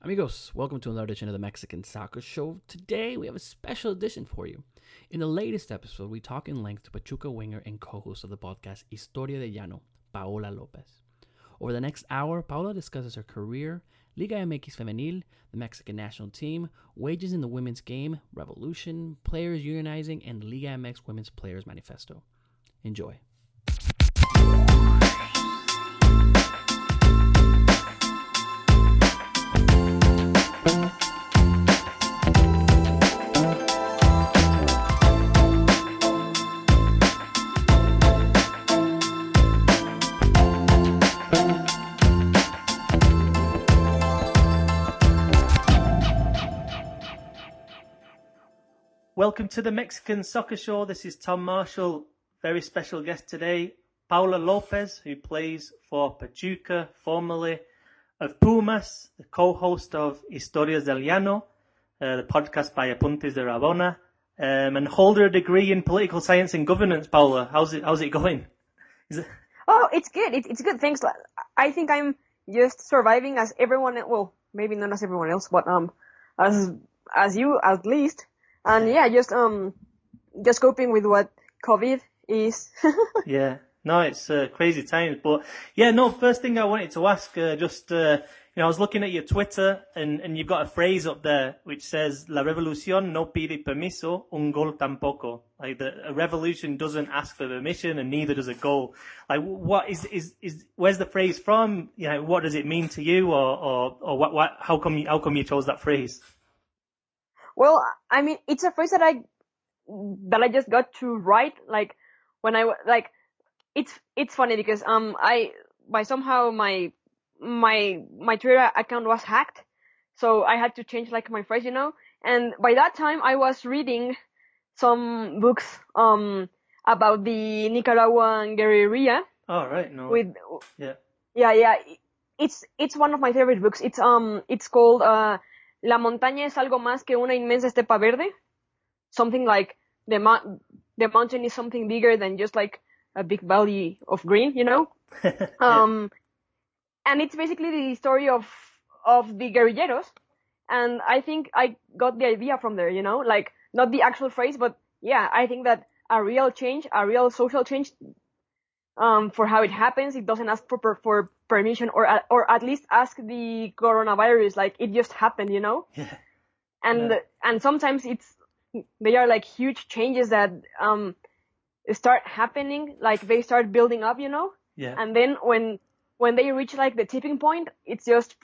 Amigos, welcome to another edition of the Mexican Soccer Show. Today we have a special edition for you. In the latest episode, we talk in length to Pachuca winger and co-host of the podcast Historias del Llano, Paola Lopez. Over the next hour, Paola discusses her career, Liga MX Femenil, the Mexican national team, wages in the women's game, revolution, players unionizing, and Liga MX Women's Players Manifesto. Enjoy. Welcome to the Mexican Soccer Show. This is Tom Marshall. Very special guest today, Paola Lopez, who plays for Pachuca, formerly of Pumas, the co-host of Historias del Llano, uh, the podcast by Apuntes de Rabona, um, and holder a degree in political science and governance. Paola, how's it? How's it going? It... Oh, it's good. It, it's good. Thanks. I think I'm just surviving as everyone. Well, maybe not as everyone else, but um, as as you at least and yeah, just um, just coping with what COVID is. yeah, no, it's uh, crazy times, but yeah, no. First thing I wanted to ask, uh, just uh, you know, I was looking at your Twitter, and and you've got a phrase up there which says "La revolución no pide permiso, un gol tampoco." Like the a revolution doesn't ask for permission, and neither does a goal. Like, what is is is where's the phrase from? You know, what does it mean to you, or or or what what? How come you how come you chose that phrase? Well, I mean, it's a phrase that I that I just got to write like when I like it's it's funny because um I by somehow my my my Twitter account was hacked, so I had to change like my phrase, you know. And by that time, I was reading some books um about the Nicaraguan guerrilla. Oh right, no. With yeah, yeah, yeah. It's it's one of my favorite books. It's um it's called uh La montaña es algo más que una inmensa estepa verde. Something like the, mo- the mountain is something bigger than just like a big valley of green, you know? um, and it's basically the story of, of the guerrilleros. And I think I got the idea from there, you know, like not the actual phrase, but yeah, I think that a real change, a real social change, um, for how it happens, it doesn't ask for, for permission or or at least ask the coronavirus like it just happened you know? Yeah. and yeah. and sometimes it's they are like huge changes that um start happening like they start building up you know? Yeah. And then when when they reach like the tipping point it's just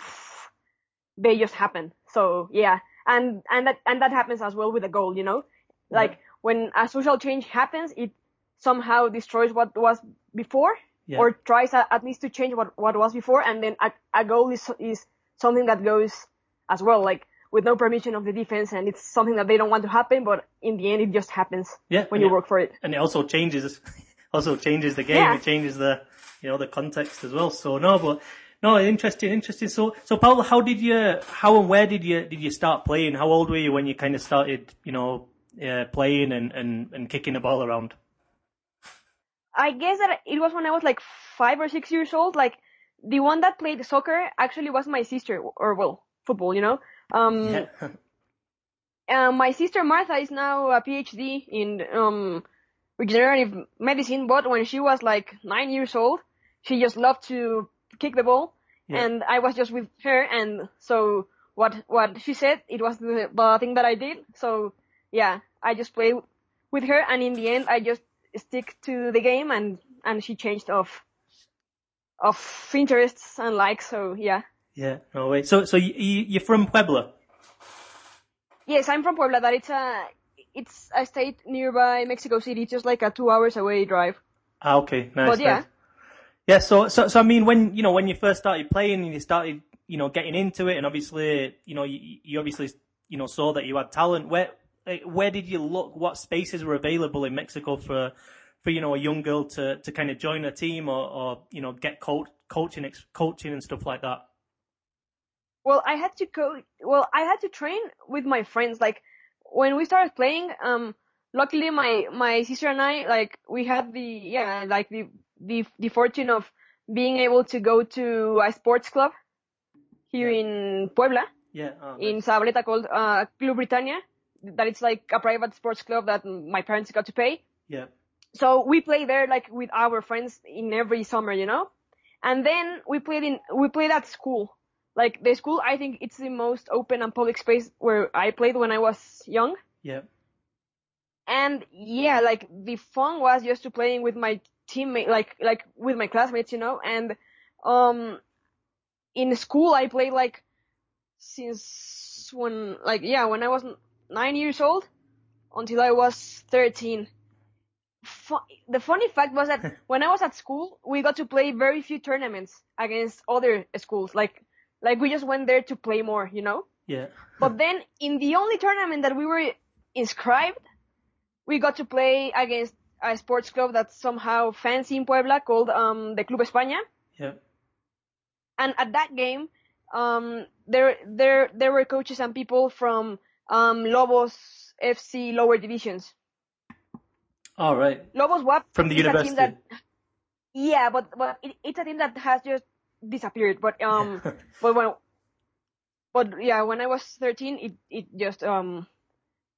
they just happen. So yeah. And and that and that happens as well with a goal you know? Like yeah. when a social change happens it somehow destroys what was before yeah. or tries at, at least to change what, what was before and then a, a goal is, is something that goes as well, like with no permission of the defense and it's something that they don't want to happen, but in the end it just happens yeah, when you it, work for it. And it also changes, also changes the game, yeah. it changes the, you know, the context as well. So no, but no, interesting, interesting. So, so Paul, how did you, how and where did you, did you start playing? How old were you when you kind of started, you know, uh, playing and, and, and kicking the ball around? I guess that it was when I was like five or six years old. Like the one that played soccer actually was my sister, or well, football, you know. Um, yeah. uh, my sister Martha is now a PhD in um, regenerative medicine, but when she was like nine years old, she just loved to kick the ball, yeah. and I was just with her, and so what what she said, it was the, the thing that I did. So yeah, I just played with her, and in the end, I just stick to the game and and she changed of of interests and likes so yeah. Yeah no way. So so you, you're from puebla? Yes i'm from puebla that it's a it's a state nearby mexico city just like a two hours away drive. Ah okay nice but yeah. nice. yeah so so so i mean when you know when you first started playing and you started you know getting into it and obviously you know you, you obviously you know saw that you had talent where where did you look? What spaces were available in Mexico for, for you know, a young girl to, to kind of join a team or, or you know, get coach, coaching, coaching and stuff like that? Well, I had to go. Well, I had to train with my friends. Like when we started playing, um, luckily my my sister and I, like we had the yeah, like the the the fortune of being able to go to a sports club here Yeah. in Puebla. Yeah. Oh, in. Zabaleta called uh, Club Britannia. That it's like a private sports club that my parents got to pay. Yeah. So we play there like with our friends in every summer, you know. And then we played in we played at school. Like the school, I think it's the most open and public space where I played when I was young. Yeah. And yeah, like the fun was just to playing with my teammate, like like with my classmates, you know. And um, in school, I played like since when like yeah when I was nine years old until I was thirteen. Fu- the funny fact was that when I was at school, we got to play very few tournaments against other schools. Like like we just went there to play more, you know. Yeah. But then in the only tournament that we were inscribed, we got to play against a sports club that's somehow fancy in Puebla called um, the Club España. Yeah. And at that game, um, there there there were coaches and people from um, Lobos FC lower divisions. All right. Lobos BUAP From the university. team that yeah, but but it, it's a team that has just disappeared. But um, but when but yeah, when I was 13, it it just um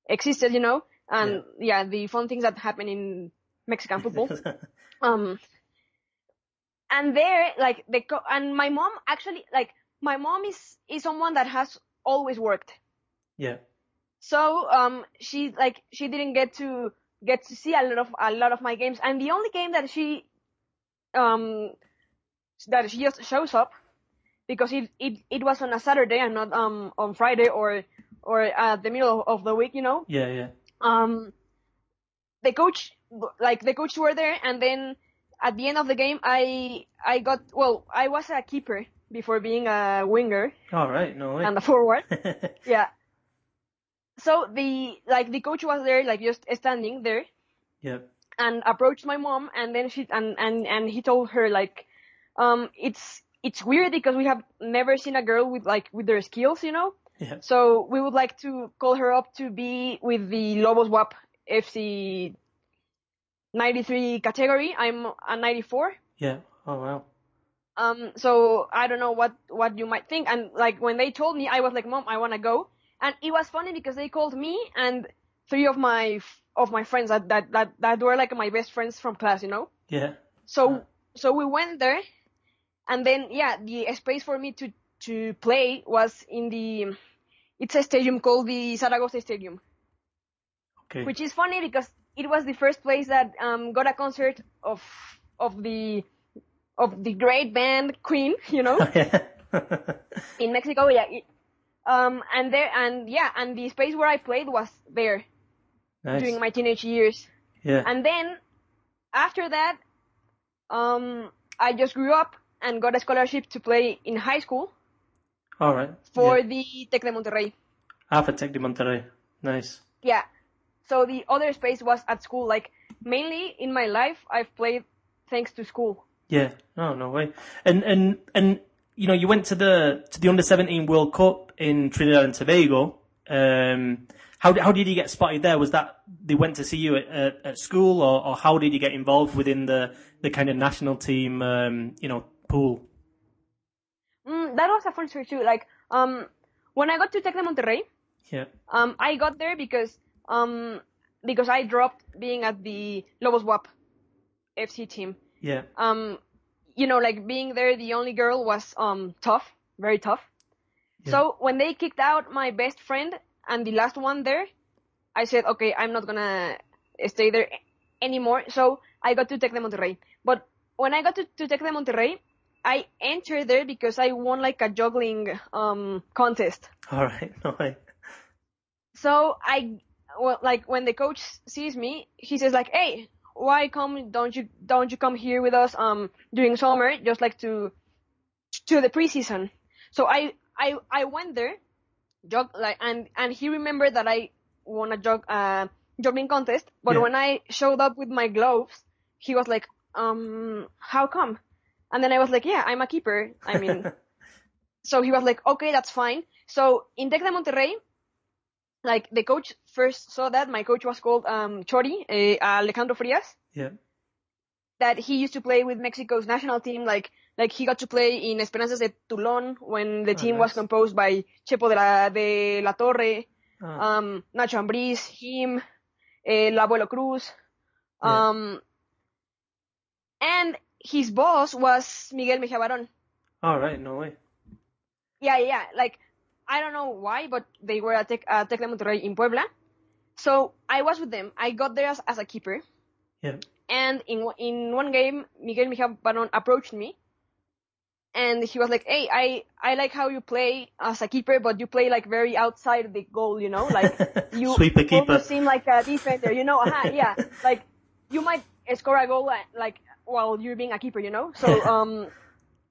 existed, you know. And yeah, the fun things that happen in Mexican football. um, and there, like the co- and my mom actually like my mom is is someone that has always worked. yeah. So um, she like she didn't get to get to see a lot of a lot of my games, and the only game that she um that she just shows up because it it, it was on a Saturday and not um on Friday or or at the middle of the week, you know. Yeah. Yeah. Um, the coach like the coach were there, and then at the end of the game, I I got well, I was a keeper before being a winger All right. No way. and a forward. Yeah. So the like the coach was there, like just standing there, yeah. and approached my mom, and then she and and and he told her like, um, it's it's weird because we have never seen a girl with like with their skills, you know. Yeah. So we would like to call her up to be with the Lobos BUAP FC 93 category. I'm a 94. Yeah. Oh wow. Um, so I don't know what, what you might think. And like when they told me, I was like, mom, I want to go. And it was funny because they called me and three of my, of my friends that, that, that, that were like my best friends from class, you know? Yeah. So, so we went there and then, yeah, the space for me to, to play was in the, it's a stadium called the Zaragoza Stadium, Okay. which is funny because it was the first place that, um, got a concert of, of the, of the great band Queen, you know? yeah. in Mexico, yeah. It, um, and there, and yeah, and the space where I played was there nice. during my teenage years. yeah. And then after that, um, I just grew up and got a scholarship to play in high school All right. for yeah. the Tec de Monterrey. Ah, for Tec de Monterrey. Nice. Yeah. So the other space was at school. Like mainly in my life, I've played thanks to school. Yeah. Oh no way. And and and you know you went to the to the under seventeen World Cup in Trinidad and Tobago. Um, how how did you get spotted there? Was that they went to see you at at, at school, or, or how did you get involved within the the kind of national team? Um, you know, pool. Mm, that was a fun story too. Like um, when I got to Tec de Monterrey, Yeah. Um, I got there because um because I dropped being at the Lobos BUAP FC team. Yeah. Um, you know, like being there, the only girl was um tough, very tough. Yeah. So when they kicked out my best friend and the last one there, I said, okay, I'm not gonna stay there anymore. So I got to Tec de Monterrey. But when I got to, to Tec de Monterrey, I entered there because I won like a juggling um contest. All right. No way. So I, well, like when the coach sees me, he says like, "Hey, why come? Don't you don't you come here with us um during summer, just like to to the preseason?" So I I I went there, jog like and and he remembered that I won a jog uh jogging contest, but Yeah. when I showed up with my gloves, he was like, "Um, how come?" And then I was like, "Yeah, I'm a keeper. I mean." so he was like, okay, that's fine. So in Tec de Monterrey, like the coach first saw that my coach was called um Chori, uh, Alejandro Frias, yeah. that he used to play with Mexico's national team like Like he got to play in Esperanzas de Toulon when the Oh, team was composed by Chepo de la, de la Torre, Ah, um, Nacho Ambriz, him, El Abuelo Cruz, Yeah. um, and his boss was Miguel Mejía Barón. all right, no way. Yeah, yeah. Like I don't know why, but they were at Tec, at Tec de Monterrey in Puebla. So I was with them. I got there as, as a keeper, Yeah, and in one- in one game, Miguel Mejía Barón approached me, and he was like, "Hey, I I like how you play as a keeper, but you play like very outside the goal, you know, like you keeper. almost seem like a defender, you know? uh yeah, like you might score a goal uh, like while you're being a keeper, you know? So um,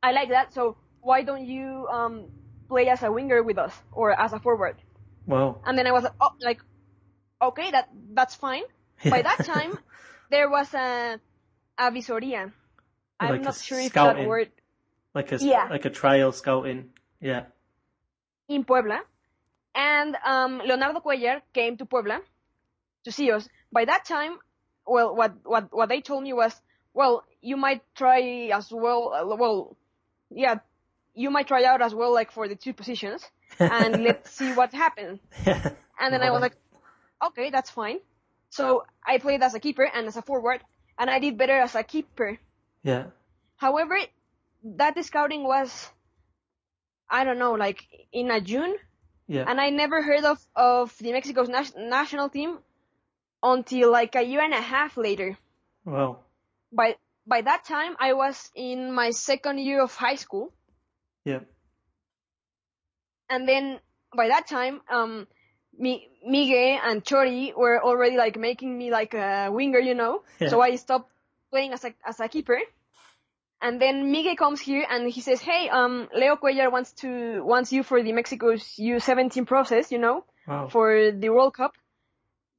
I like that. So why don't you um play as a winger with us or as a forward? Wow. And then I was like, oh, like okay, that that's fine. By that time, there was a avisoria. visoria. I'm Like not sure if that word Like a Yeah. like a trial scouting. Yeah. in Puebla, and um, Leonardo Cuellar came to Puebla to see us. By that time, well, what what what they told me was, well, you might try as well. Uh, well, yeah, you might try out as well, like for the two positions, and let's see what happens. Yeah. And then I was like, okay, that's fine. So I played as a keeper and as a forward, and I did better as a keeper. Yeah. However, that scouting was, I don't know, like in a June, Yeah. and I never heard of of the Mexico's nas- national team until like a year and a half later. Wow. By by that time, I was in my second year of high school, Yeah. and then by that time, um, Mi- Miguel and Chori were already like making me like a winger, you know. Yeah. So I stopped playing as a as a keeper. And then Miguel comes here and he says, "Hey, um, Leo Cuellar wants to wants you for the Mexico's U17 process, you know, Wow. for the World Cup,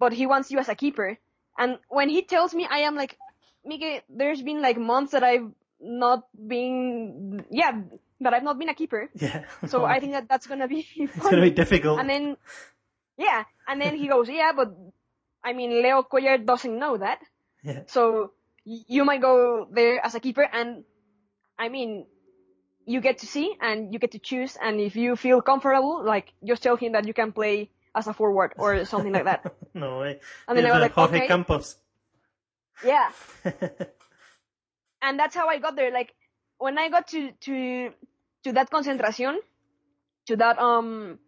but he wants you as a keeper." And when he tells me, I am like, Miguel, there's been like months that I've not been, yeah, that I've not been a keeper. yeah. So I think that that's gonna be it's gonna be difficult. And then, yeah, and then he goes, yeah, but I mean, Leo Cuellar doesn't know that. Yeah. So you might go there as a keeper, and I mean, you get to see and you get to choose, and if you feel comfortable, like just tell him that you can play as a forward or something like that. no way. And then I You're was the like, Jorge okay. Campos. Yeah, and that's how I got there. Like when I got to to to that concentración, to that um,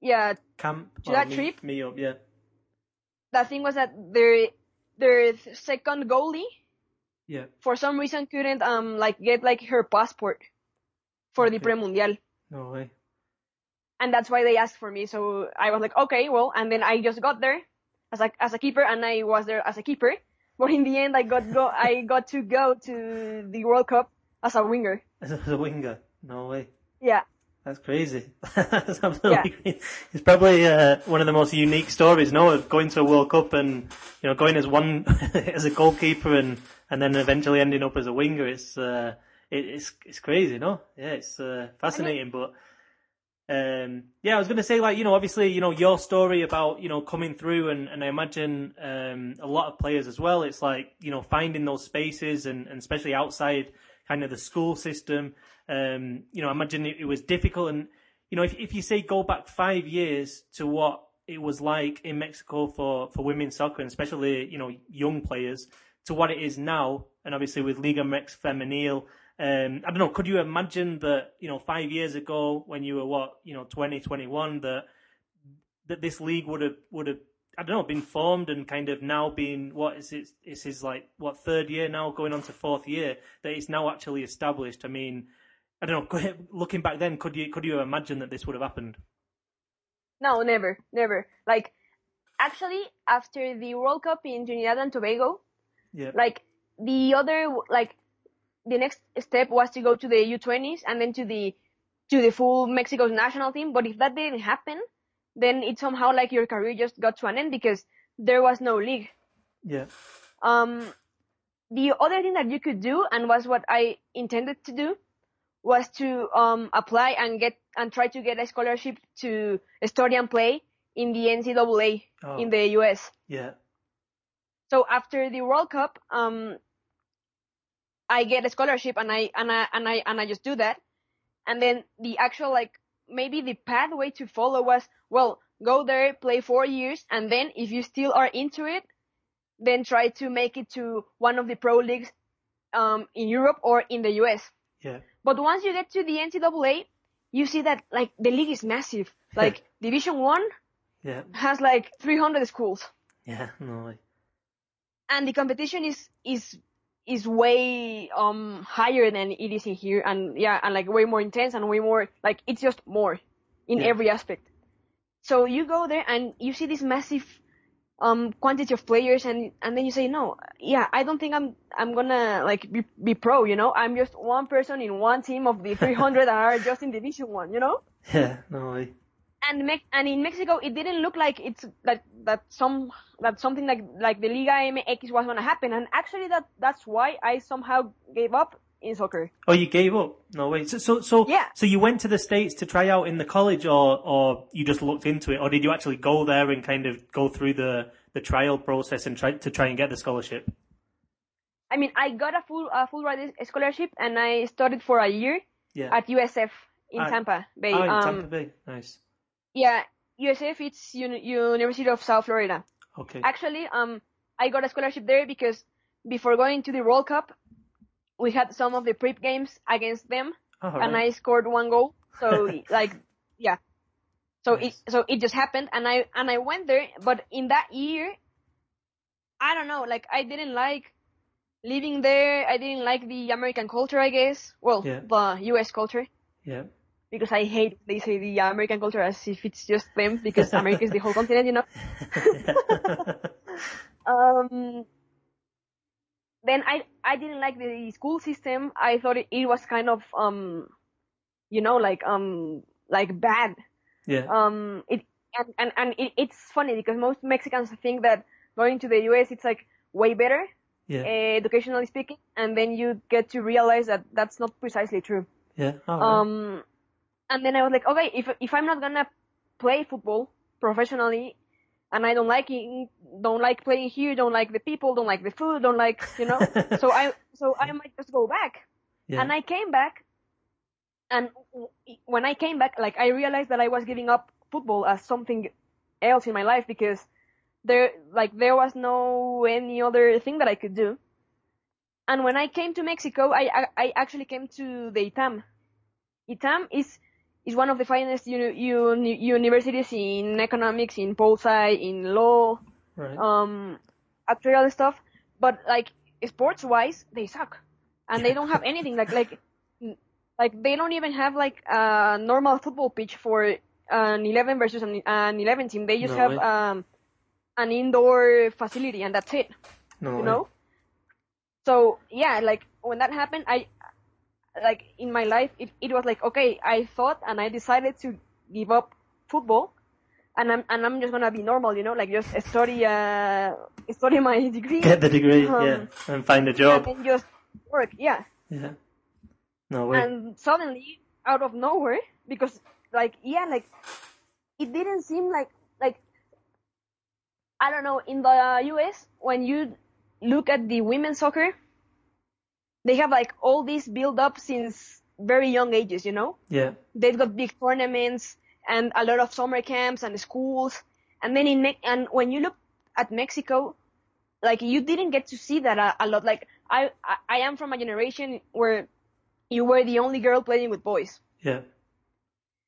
yeah, Camp. To that me, trip? Me up. Yeah. the thing was that their their second goalie Yeah. for some reason couldn't um like get like her passport for the Okay. pre-mundial No way. and that's why they asked for me so i was like okay well and then i just got there as a as a keeper and i was there as a keeper but in the end i got go i got to go to the world cup as a winger As a winger. No way. yeah That's crazy. That's absolutely crazy. It's probably uh, one of the most unique stories, no, of going to a World Cup and you know going as one as a goalkeeper and and then eventually ending up as a winger. It's uh, it, it's it's crazy, no? Yeah, it's uh, fascinating, but. Um, yeah, I was going to say, like, you know, obviously, you know, your story about, you know, coming through and, and I imagine, um, a lot of players as well. It's like, you know, finding those spaces and, and especially outside kind of the school system. Um, you know, I imagine it, it was difficult. And, you know, if, if you say go back five years to what it was like in Mexico for, for women's soccer and especially, you know, young players to what it is now. And obviously with Liga MX Femenil, um, I don't know, could you imagine that, you know, five years ago when you were what, you know, 20, 21, that, that this league would have, would have, I don't know, been formed and kind of now being, what is it, it's his like, what, third year now, going on to fourth year, that it's now actually established. I mean, I don't know, looking back then, could you, could you imagine that this would have happened? no never never like actually after the world cup in trinidad and tobago Yeah. like the other like the next step was to go to the U20s and then to the to the full Mexico's national team. But if that didn't happen, then it somehow like your career just got to an end because there was no league. Yeah. Um, the other thing that you could do and was what I intended to do was to um apply and get and try to get a scholarship to study and play in the NCAA Oh. in the US. Yeah. So after the World Cup, um, I get a scholarship and I and I and I and I just do that. And then the actual like maybe the pathway to follow was well go there play four years and then if you still are into it then try to make it to one of the pro leagues um, in Europe or in the US. Yeah. But once you get to the NCAA, you see that like the league is massive. Like Division One Yeah. has like 300 schools, Yeah. No way. and the competition is is is way um higher than it is in here, and yeah, and like way more intense and way more like it's just more in Yeah. every aspect. So you go there and you see this massive um quantity of players and and then you say no yeah i don't think i'm i'm gonna like be, be pro you know i'm just one person in one team of the 300 that are just in division one you know Yeah. No way. and Me- and in mexico it didn't look like it's that that some that something like like the liga mx was gonna happen and actually that that's why i somehow gave up in soccer Oh, you gave up? No way. So, so, so, Yeah. so you went to the states to try out in the college, or, or you just looked into it, or did you actually go there and kind of go through the the trial process and try to try and get the scholarship? i mean i got a full a full ride scholarship and i studied for a year Yeah. at usf in Ah, tampa bay oh, in um, Tampa Bay. Nice. Yeah, USF it's Uni- University of South Florida. Okay. Actually, um, I got a scholarship there because before going to the World Cup, we had some of the prep games against them, All and right. I scored one goal. So like, yeah. So Nice. it so it just happened, and I and I went there. But in that year, I don't know, like I didn't like living there. I didn't like the American culture, I guess. Well, Yeah. the U.S. culture Yeah. because I hate they say the American culture as if it's just them because America is the whole continent, you know. Um, then I I didn't like the school system. I thought it, it was kind of um, you know, like um, like bad. yeah. Um, it and and, and it, it's funny because most Mexicans think that going to the U.S. it's like way better, Yeah. uh, educationally speaking, and then you get to realize that that's not precisely true. Yeah. Right. Um, and then I was like, okay, if if I'm not gonna play football professionally, and I don't like it, don't like playing here, don't like the people, don't like the food, don't like you know, so I so I might just go back. yeah. And I came back, and when I came back, like I realized that I was giving up football as something else in my life because there like there was no any other thing that I could do. And when I came to Mexico, I I, I actually came to the ITAM. ITAM is is one of the finest uni, uni, universities in economics, in pol sci, in law, right. um, actuarial stuff. But like sports wise, they suck, and they don't have anything like like like they don't even have like a normal football pitch for an 11 versus an, an 11 team. They just No have way. um an indoor facility, and that's it no. you way. know so yeah like when that happened i like in my life it, it was like okay i thought and i decided to give up football and i'm and i'm just gonna be normal you know like just study uh study my degree Get the degree. Um, yeah. And find a job. then just work yeah Yeah. No way. and suddenly out of nowhere because like yeah like it didn't seem like like i don't know in the us when you look at the women's soccer they have like all this build up since very young ages you know? Yeah. they've got big tournaments and a lot of summer camps and schools. And then in Me- and when you look at mexico like you didn't get to see that a, a lot. Like I, I i am from a generation where you were the only girl playing with boys. Yeah.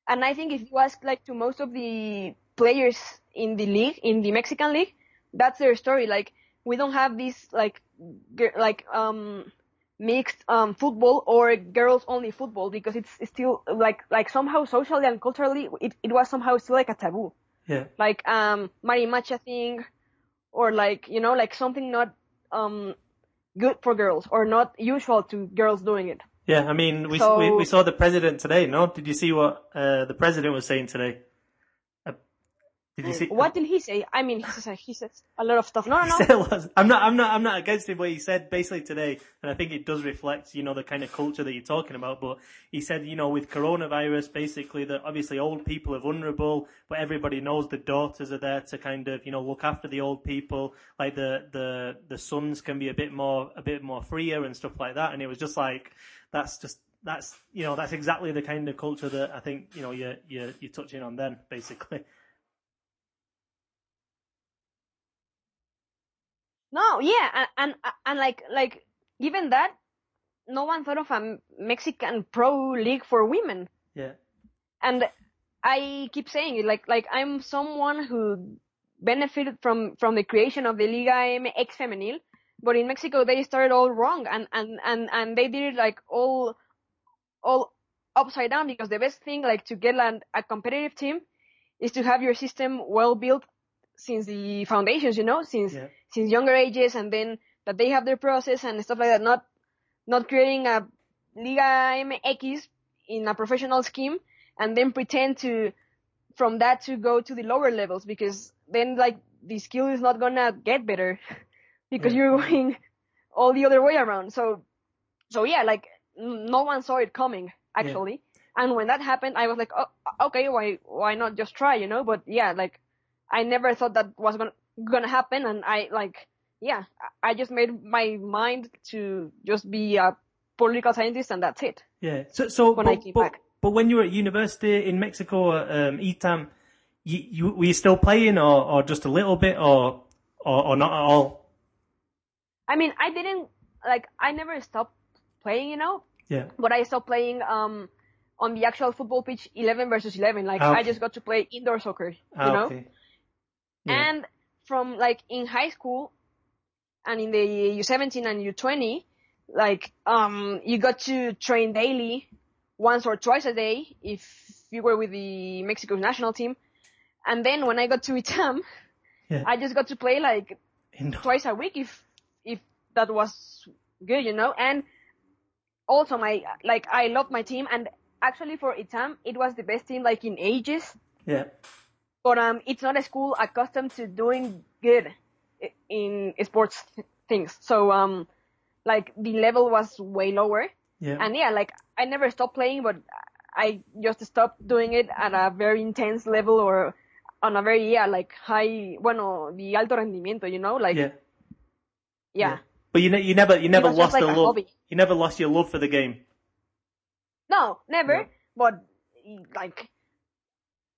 and i think if you ask like to most of the players in the league in the mexican league that's their story. Like we don't have this like like um mixed um football or girls only football because it's, it's still like like somehow socially and culturally it, it was somehow still like a taboo Yeah. like um marimacha thing or like you know like something not um good for girls or not usual to girls doing it Yeah, I mean, we, So- we we saw the president today. No, did you see what uh, the president was saying today? Did you see? What did he say? I mean, he says he says a lot of stuff. No, no, no. was. I'm not. I'm not. I'm not against him. What he said basically today, and I think it does reflect, you know, the kind of culture that you're talking about. But he said, you know, with coronavirus, basically that obviously old people are vulnerable, but everybody knows the daughters are there to kind of, you know, look after the old people. Like the the the sons can be a bit more a bit more freer and stuff like that. And it was just like that's just that's you know that's exactly the kind of culture that I think you know you're you're you're touching on then basically. No, yeah, and, and and like like given that, no one thought of a Mexican pro league for women. Yeah. And I keep saying it, like like I'm someone who benefited from from the creation of the Liga MX Femenil, but in Mexico they started all wrong and and and and they did it like all all upside down because the best thing like to get an, a competitive team is to have your system well built since the foundations, you know, since Yeah. Since younger ages, and then that they have their process and stuff like that. Not not creating a Liga MX in a professional scheme and then pretend to from that to go to the lower levels because then like the skill is not gonna get better because Yeah. you're going all the other way around. So so yeah, like no one saw it coming actually. And when that happened, I was like, oh, okay, why why not just try, you know? But yeah, like I never thought that was gonna gonna happen, and I like yeah, I just made my mind to just be a political scientist, and that's it. Yeah. So, so When but, I came but, back. but when you were at university in Mexico, um, ITAM, you, you were you still playing, or, or just a little bit, or, or or not at all? I mean, I didn't like I never stopped playing, you know, Yeah. but I stopped playing um on the actual football pitch, eleven versus eleven. Like Ah, I just got to play indoor soccer, you Ah, know. okay. Yeah. And from like in high school and in the U17 and U20, like um you got to train daily once or twice a day if you were with the Mexico national team. And then when I got to ITAM, Yeah. I just got to play like twice a week if if that was good, you know. And also my like I love my team and actually for ITAM it was the best team like in ages yeah. But um, it's not a school accustomed to doing good in sports things. So um, like the level was way lower, Yeah. and yeah, like I never stopped playing, but I just stopped doing it at a very intense level or on a very yeah like high, bueno, the alto rendimiento, you know, like yeah. yeah. But you ne- you never you never lost like the love. hobby. You never lost your love for the game. No, never. No. But like,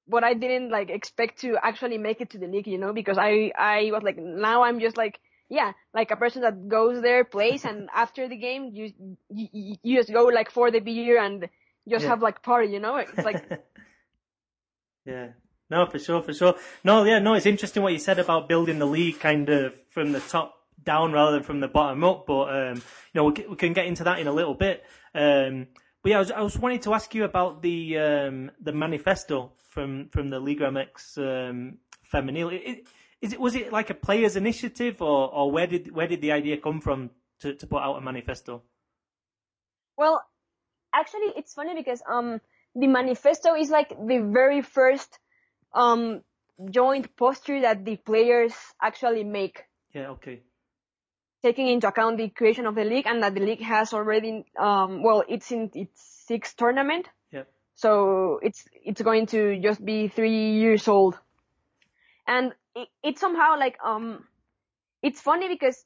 but I didn't like expect to actually make it to the league, you know, because I I was like now I'm just like yeah, like a person that goes there, plays, and after the game you you, you just go like for the beer and just Yeah. have like party, you know. It's like yeah. No, for sure, for sure. No, yeah, no, it's interesting what you said about building the league kind of from the top down rather than from the bottom up. But um, you know, we can, we can get into that in a little bit. Um, but yeah, I was, I was wanting to ask you about the um, the manifesto from from the Liga MX um, Femenil. I- i- Is it was it like a players' initiative, or, or where did where did the idea come from to, to put out a manifesto? Well, actually, it's funny because um the manifesto is like the very first um joint posture that the players actually make. Yeah, okay, taking into account the creation of the league and that the league has already um well it's in its sixth tournament. Yeah, so it's it's going to just be three years old. And it, it somehow like um it's funny because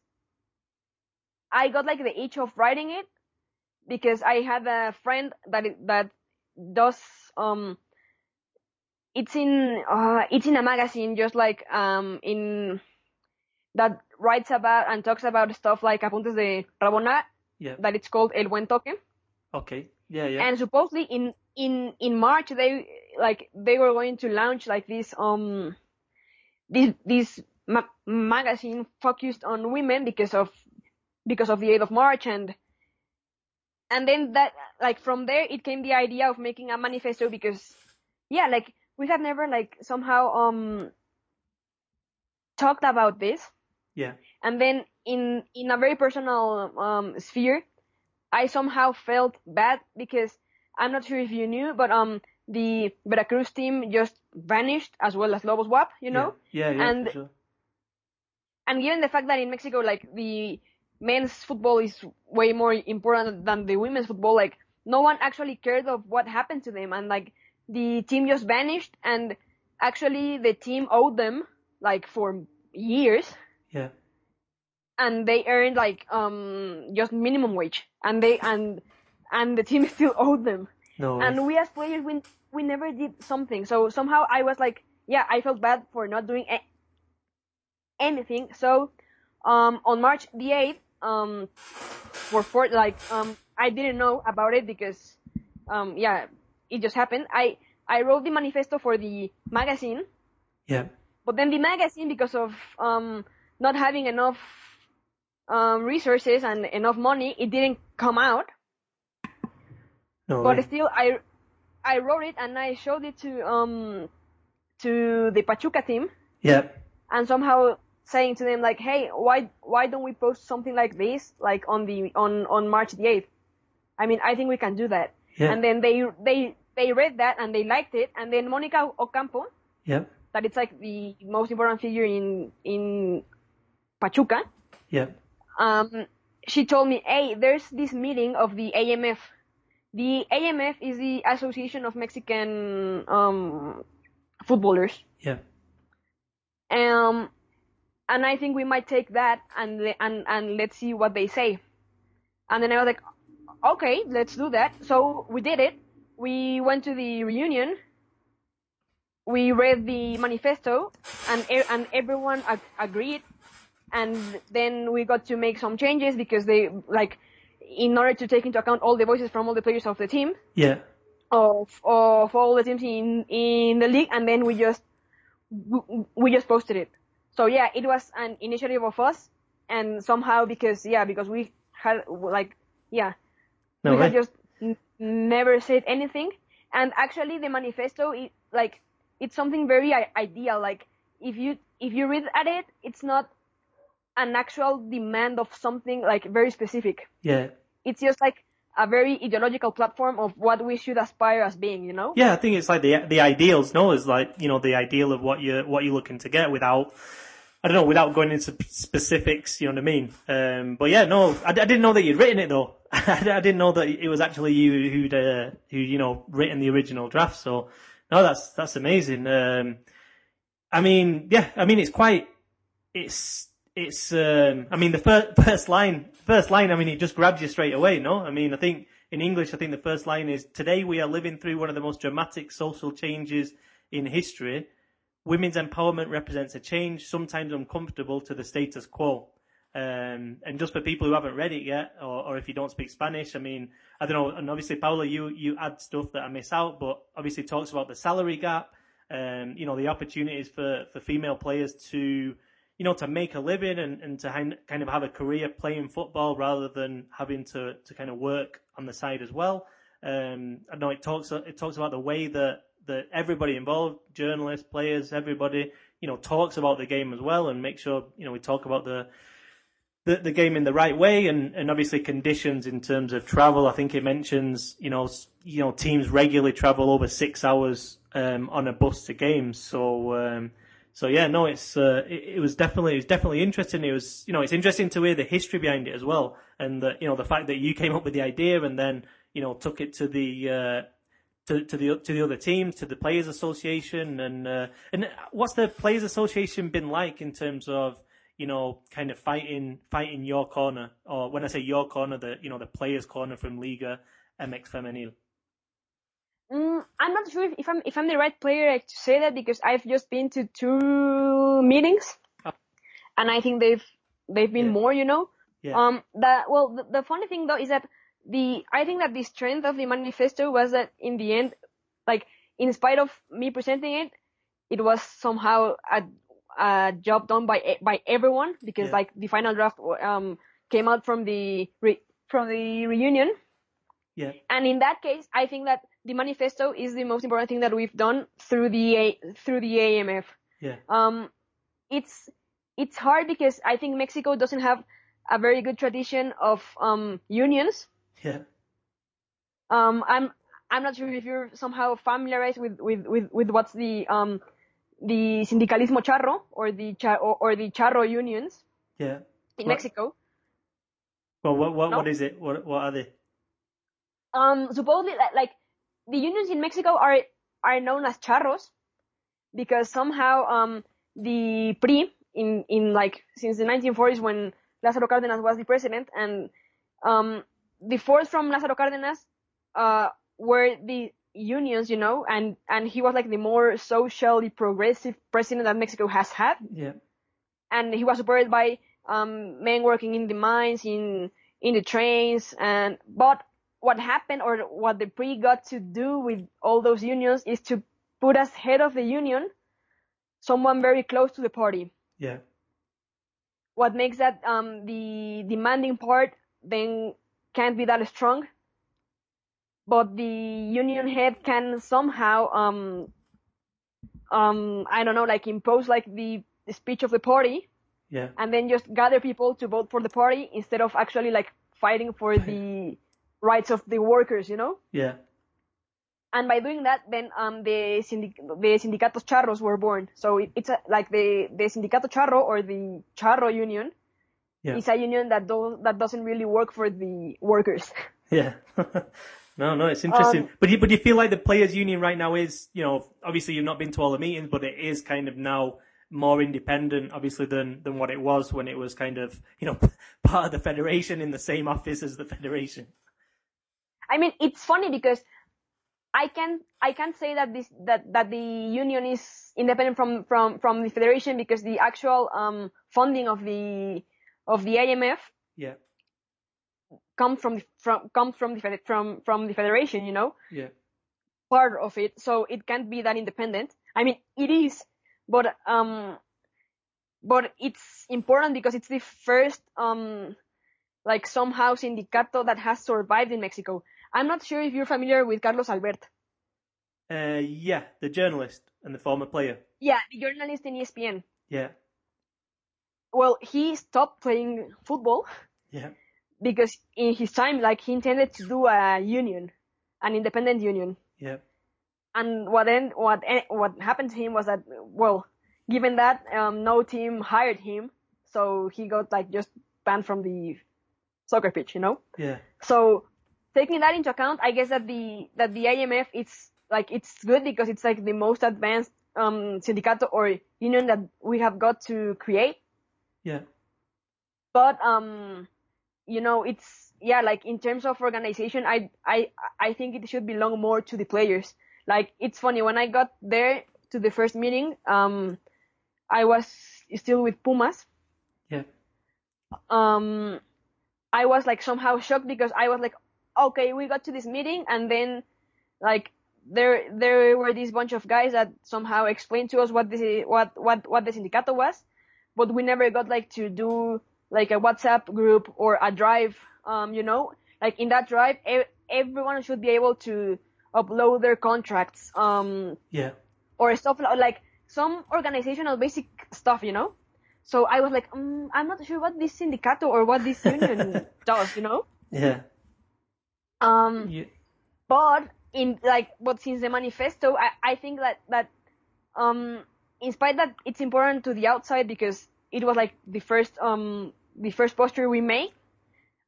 i got like the itch of writing it because i had a friend that that does um it's in uh it's in a magazine just like um in that writes about and talks about stuff like apuntes de Rabona yeah, that it's called El Buen Toque. Okay, yeah, yeah, and supposedly in in in March they like they were going to launch like this um this this ma- magazine focused on women because of because of the 8th of March and and then that like from there it came the idea of making a manifesto because yeah like we had never like somehow um talked about this yeah, and then in in a very personal um sphere i somehow felt bad because i'm not sure if you knew but um the veracruz team just vanished as well as Lobos BUAP, you know? Yeah, yeah, And- for sure. And given the fact that in Mexico, like the men's football is way more important than the women's football, like no one actually cared of what happened to them and like the team just vanished and actually the team owed them like for years Yeah, and they earned like um just minimum wage. And they and and the team still owed them. No. and we as players we we never did something. So somehow i was like yeah i felt bad for not doing a- anything. So um on march the 8th um for for like um i didn't know about it because um yeah it just happened. I i wrote the manifesto for the magazine. Yeah, but then the magazine, because of um, not having enough um, resources and enough money, it didn't come out. no. But way. still, I I wrote it and I showed it to um to the Pachuca team, yeah, and somehow saying to them like, hey, why why don't we post something like this like on the on on March the eighth? I mean, I think we can do that. yeah, And then they they they read that and they liked it, and then Monica Ocampo, yeah, that it's like the most important figure in in Pachuca. yeah, um, she told me, hey, there's this meeting of the AMF. The AMF is the Association of Mexican um, Footballers. yeah, Um, and I think we might take that and and and let's see what they say. And then I was like, okay, let's do that. So we did it. We went to the reunion. We read the manifesto, and and everyone ag- agreed. And then we got to make some changes because they like, in order to take into account all the voices from all the players of the team yeah, of of all the teams in in the league, and then we just we, we just posted it. So yeah, it was an initiative of us, and somehow because yeah, because we had like yeah, no we way. had just n- never said anything, and actually the manifesto is like it's something very I- ideal. Like if you if you read at it, it's not an actual demand of something like very specific yeah, it's just like a very ideological platform of what we should aspire as being, you know? yeah. I think it's like the the ideals. No, is like you know the ideal of what you're what you're looking to get without. I don't know, without going into specifics, you know what I mean? Um, but yeah, no, I, I didn't know that you'd written it though. I didn't know that it was actually you who'd, uh, who, you know, written the original draft. So, no, that's, that's amazing. Um, I mean, yeah, I mean, it's quite, it's, it's, um, I mean, the first, first line, first line, I mean, it just grabs you straight away, no? I mean, I think in English, I think the first line is, today we are living through one of the most dramatic social changes in history. Women's empowerment represents a change, sometimes uncomfortable, to the status quo. Um, and just for people who haven't read it yet, or, or if you don't speak Spanish, I mean, I don't know. And obviously, Paula, you you add stuff that I miss out, but obviously talks about the salary gap, um, you know, the opportunities for, for female players to, you know, to make a living and, and to kind of have a career playing football rather than having to, to kind of work on the side as well. Um, I know it talks it talks about the way that that everybody involved, journalists, players, everybody, you know, talks about the game as well, and make sure you know we talk about the the, the game in the right way, and, and obviously conditions in terms of travel. I think it mentions you know you know teams regularly travel over six hours um, on a bus to games, so. Um, so yeah, no, it's uh, it, it was definitely it was definitely interesting. It was you know it's interesting to hear the history behind it as well, and the, you know the fact that you came up with the idea and then you know took it to the uh, to, to the to the other teams, to the players' association, and uh, and what's the players' association been like in terms of you know kind of fighting fighting your corner, or when I say your corner, the you know the players' corner from Liga MX Femenil. Mm, I'm not sure if, if I'm if I'm the right player to say that because I've just been to two meetings, Oh. and I think they've they've been Yeah. more, you know. Yeah. Um, that well, the, the funny thing though is that the I think that the strength of the manifesto was that in the end, like in spite of me presenting it, it was somehow a a job done by by everyone because Yeah. like the final draft um came out from the re, from the reunion. Yeah, And in that case, I think that the manifesto is the most important thing that we've done through the A- through the AMF. yeah, Um, it's it's hard because I think Mexico doesn't have a very good tradition of um unions. yeah, Um, I'm I'm not sure if you're somehow familiarized with with with, with what's the um the sindicalismo charro or the cha- or, or the charro unions Yeah. in What- Mexico. Well, what what, No? what is it? What what are they? Um, supposedly, like, like the unions in Mexico are are known as charros because somehow um the PRI in in like since the 1940s when Lázaro Cárdenas was the president and um the force from Lázaro Cárdenas uh were the unions, you know, and and he was like the more socially progressive president that Mexico has had Yeah. and he was supported by um, men working in the mines, in in the trains, and but what happened or what the PRI got to do with all those unions is to put as head of the union someone very close to the party. Yeah. What makes that um, the demanding part then can't be that strong, but the union head can somehow um um I don't know like impose like the, the speech of the party Yeah. and then just gather people to vote for the party instead of actually like fighting for the rights of the workers, you know? Yeah. And by doing that, then um, the syndic- the sindicatos charros were born. So it, it's a, like the the sindicato charro or the charro union Yeah. is a union that do- that doesn't really work for the workers. Yeah. no, no, it's interesting. Um, but you, but you feel like the players' union right now is, you know, obviously you've not been to all the meetings, but it is kind of now more independent, obviously, than than what it was when it was kind of, you know, part of the federation in the same office as the federation. I mean, it's funny because I can I can't say that this that that the union is independent from from from the federation because the actual um funding of the of the AMF Yeah. comes from the, from comes from the from from the federation, you know, Yeah. part of it. So it can't be that independent. I mean, it is, but um, but it's important because it's the first um, like somehow sindicato that has survived in Mexico. I'm not sure if you're familiar with Carlos Albert. Uh, yeah, the journalist and the former player. Yeah, the journalist in ESPN. Yeah. Well, he stopped playing football Yeah. because in his time, like he intended to do a union, an independent union. Yeah. and what then what what happened to him was that well given that um, no team hired him so he got like just banned from the soccer pitch you know Yeah. so taking that into account i guess that the that the AMF it's like it's good because it's like the most advanced um sindicato or union that we have got to create Yeah. but um you know it's yeah like in terms of organization i i i think it should belong more to the players like it's funny when i got there to the first meeting um i was still with pumas Yeah. um i was like somehow shocked because i was like okay we got to this meeting and then like there there were this bunch of guys that somehow explained to us what the what what what the sindicato was but we never got like to do like a whatsapp group or a drive um you know like in that drive e- everyone should be able to upload their contracts um Yeah. or stuff like some organizational basic stuff, you know. So I was like, mm, I'm not sure what this sindicato or what this union does, you know. Yeah. Um, You, but in like, but since the manifesto, I, I think that that um, in spite that it's important to the outside because it was like the first um the first poster we made.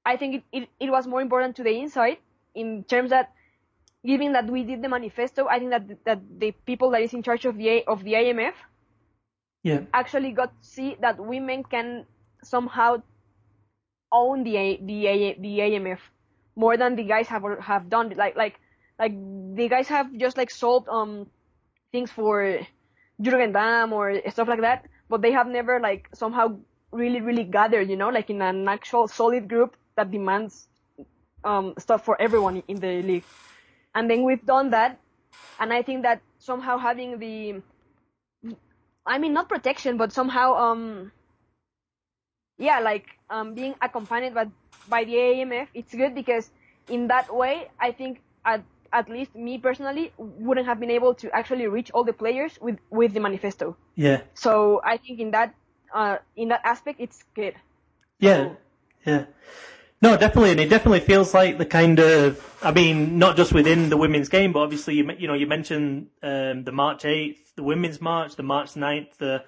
I think it, it, it was more important to the inside in terms that given that we did the manifesto, I think that that the people that is in charge of the of the AMF yeah. actually got to see that women can somehow own the the the AMF more than the guys have have done. Like like like the guys have just like solved um things for Jürgen Damm or stuff like that, but they have never like somehow really really gathered, you know, like in an actual solid group that demands um stuff for everyone in the league. And then we've done that, and I think that somehow having the I mean, not protection, but somehow, um, yeah, like um, being accompanied by by the AMF, it's good because in that way, I think at at least me personally wouldn't have been able to actually reach all the players with with the manifesto. Yeah. So I think in that uh in that aspect, it's good. Yeah, yeah. No, definitely, and it definitely feels like the kind of. I mean, not just within the women's game, but obviously, you you know, you mentioned um, the March eighth, the women's march, the March 9th, the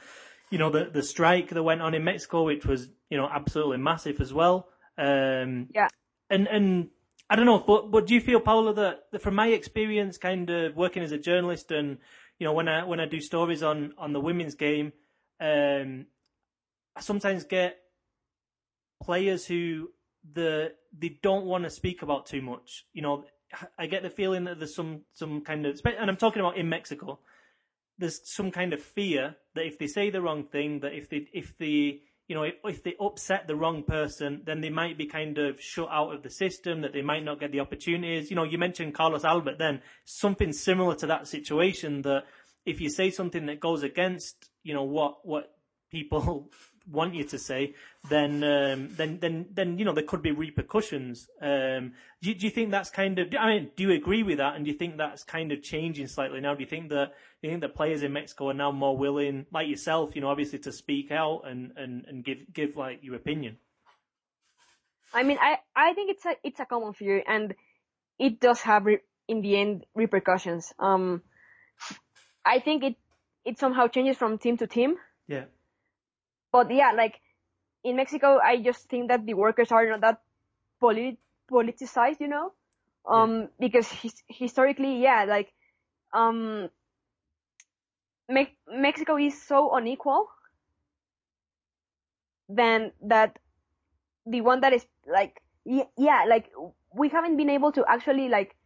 you know the the strike that went on in Mexico, which was you know absolutely massive as well. Um, Yeah. and and I don't know, but but do you feel, Paola, that, that from my experience, kind of working as a journalist, and you know when I when I do stories on on the women's game, um, I sometimes get players who the they don't want to speak about too much. You know, I get the feeling that there's some some kind of, and I'm talking about in Mexico. There's some kind of fear that if they say the wrong thing, that if they if they you know if, if they upset the wrong person, then they might be kind of shut out of the system. That they might not get the opportunities. You know, you mentioned Carlos Albert. Then something similar to that situation. That if you say something that goes against you know what what people want you to say, then um, then then then you know there could be repercussions. Um, do, you- do you think that's kind of? I mean, do you agree with that? And do you think that's kind of changing slightly now? Do you think that do you think that players in Mexico are now more willing, like yourself, you know, obviously to speak out and and and give give like your opinion? I mean, I, I think it's a it's a common fear, and it does have re- in the end repercussions. Um, I think it it somehow changes from team to team, Yeah, but yeah, like in Mexico, I just think that the workers are not that polit- politicized, you know, um, because his- historically, yeah, like um, Me- Mexico is so unequal, then that the one that is like y- yeah like we haven't been able to actually like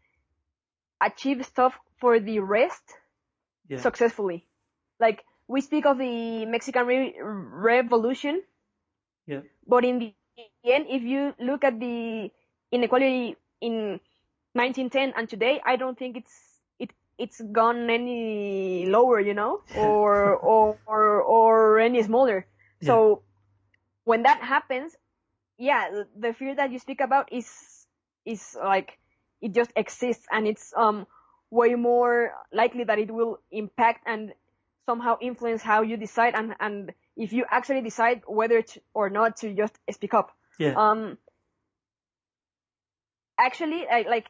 achieve stuff for the rest yeah, successfully. Like we speak of the mexican Re- revolution. Yeah, but in the end if you look at the inequality in 1910 and today i don't think it's it it's gone any lower you know or or or, or any smaller. So when that happens yeah the- the fear that you speak about is is like it just exists and it's um way more likely that it will impact and somehow influence how you decide and and if you actually decide whether to, or not to just speak up. Yeah, um actually I, like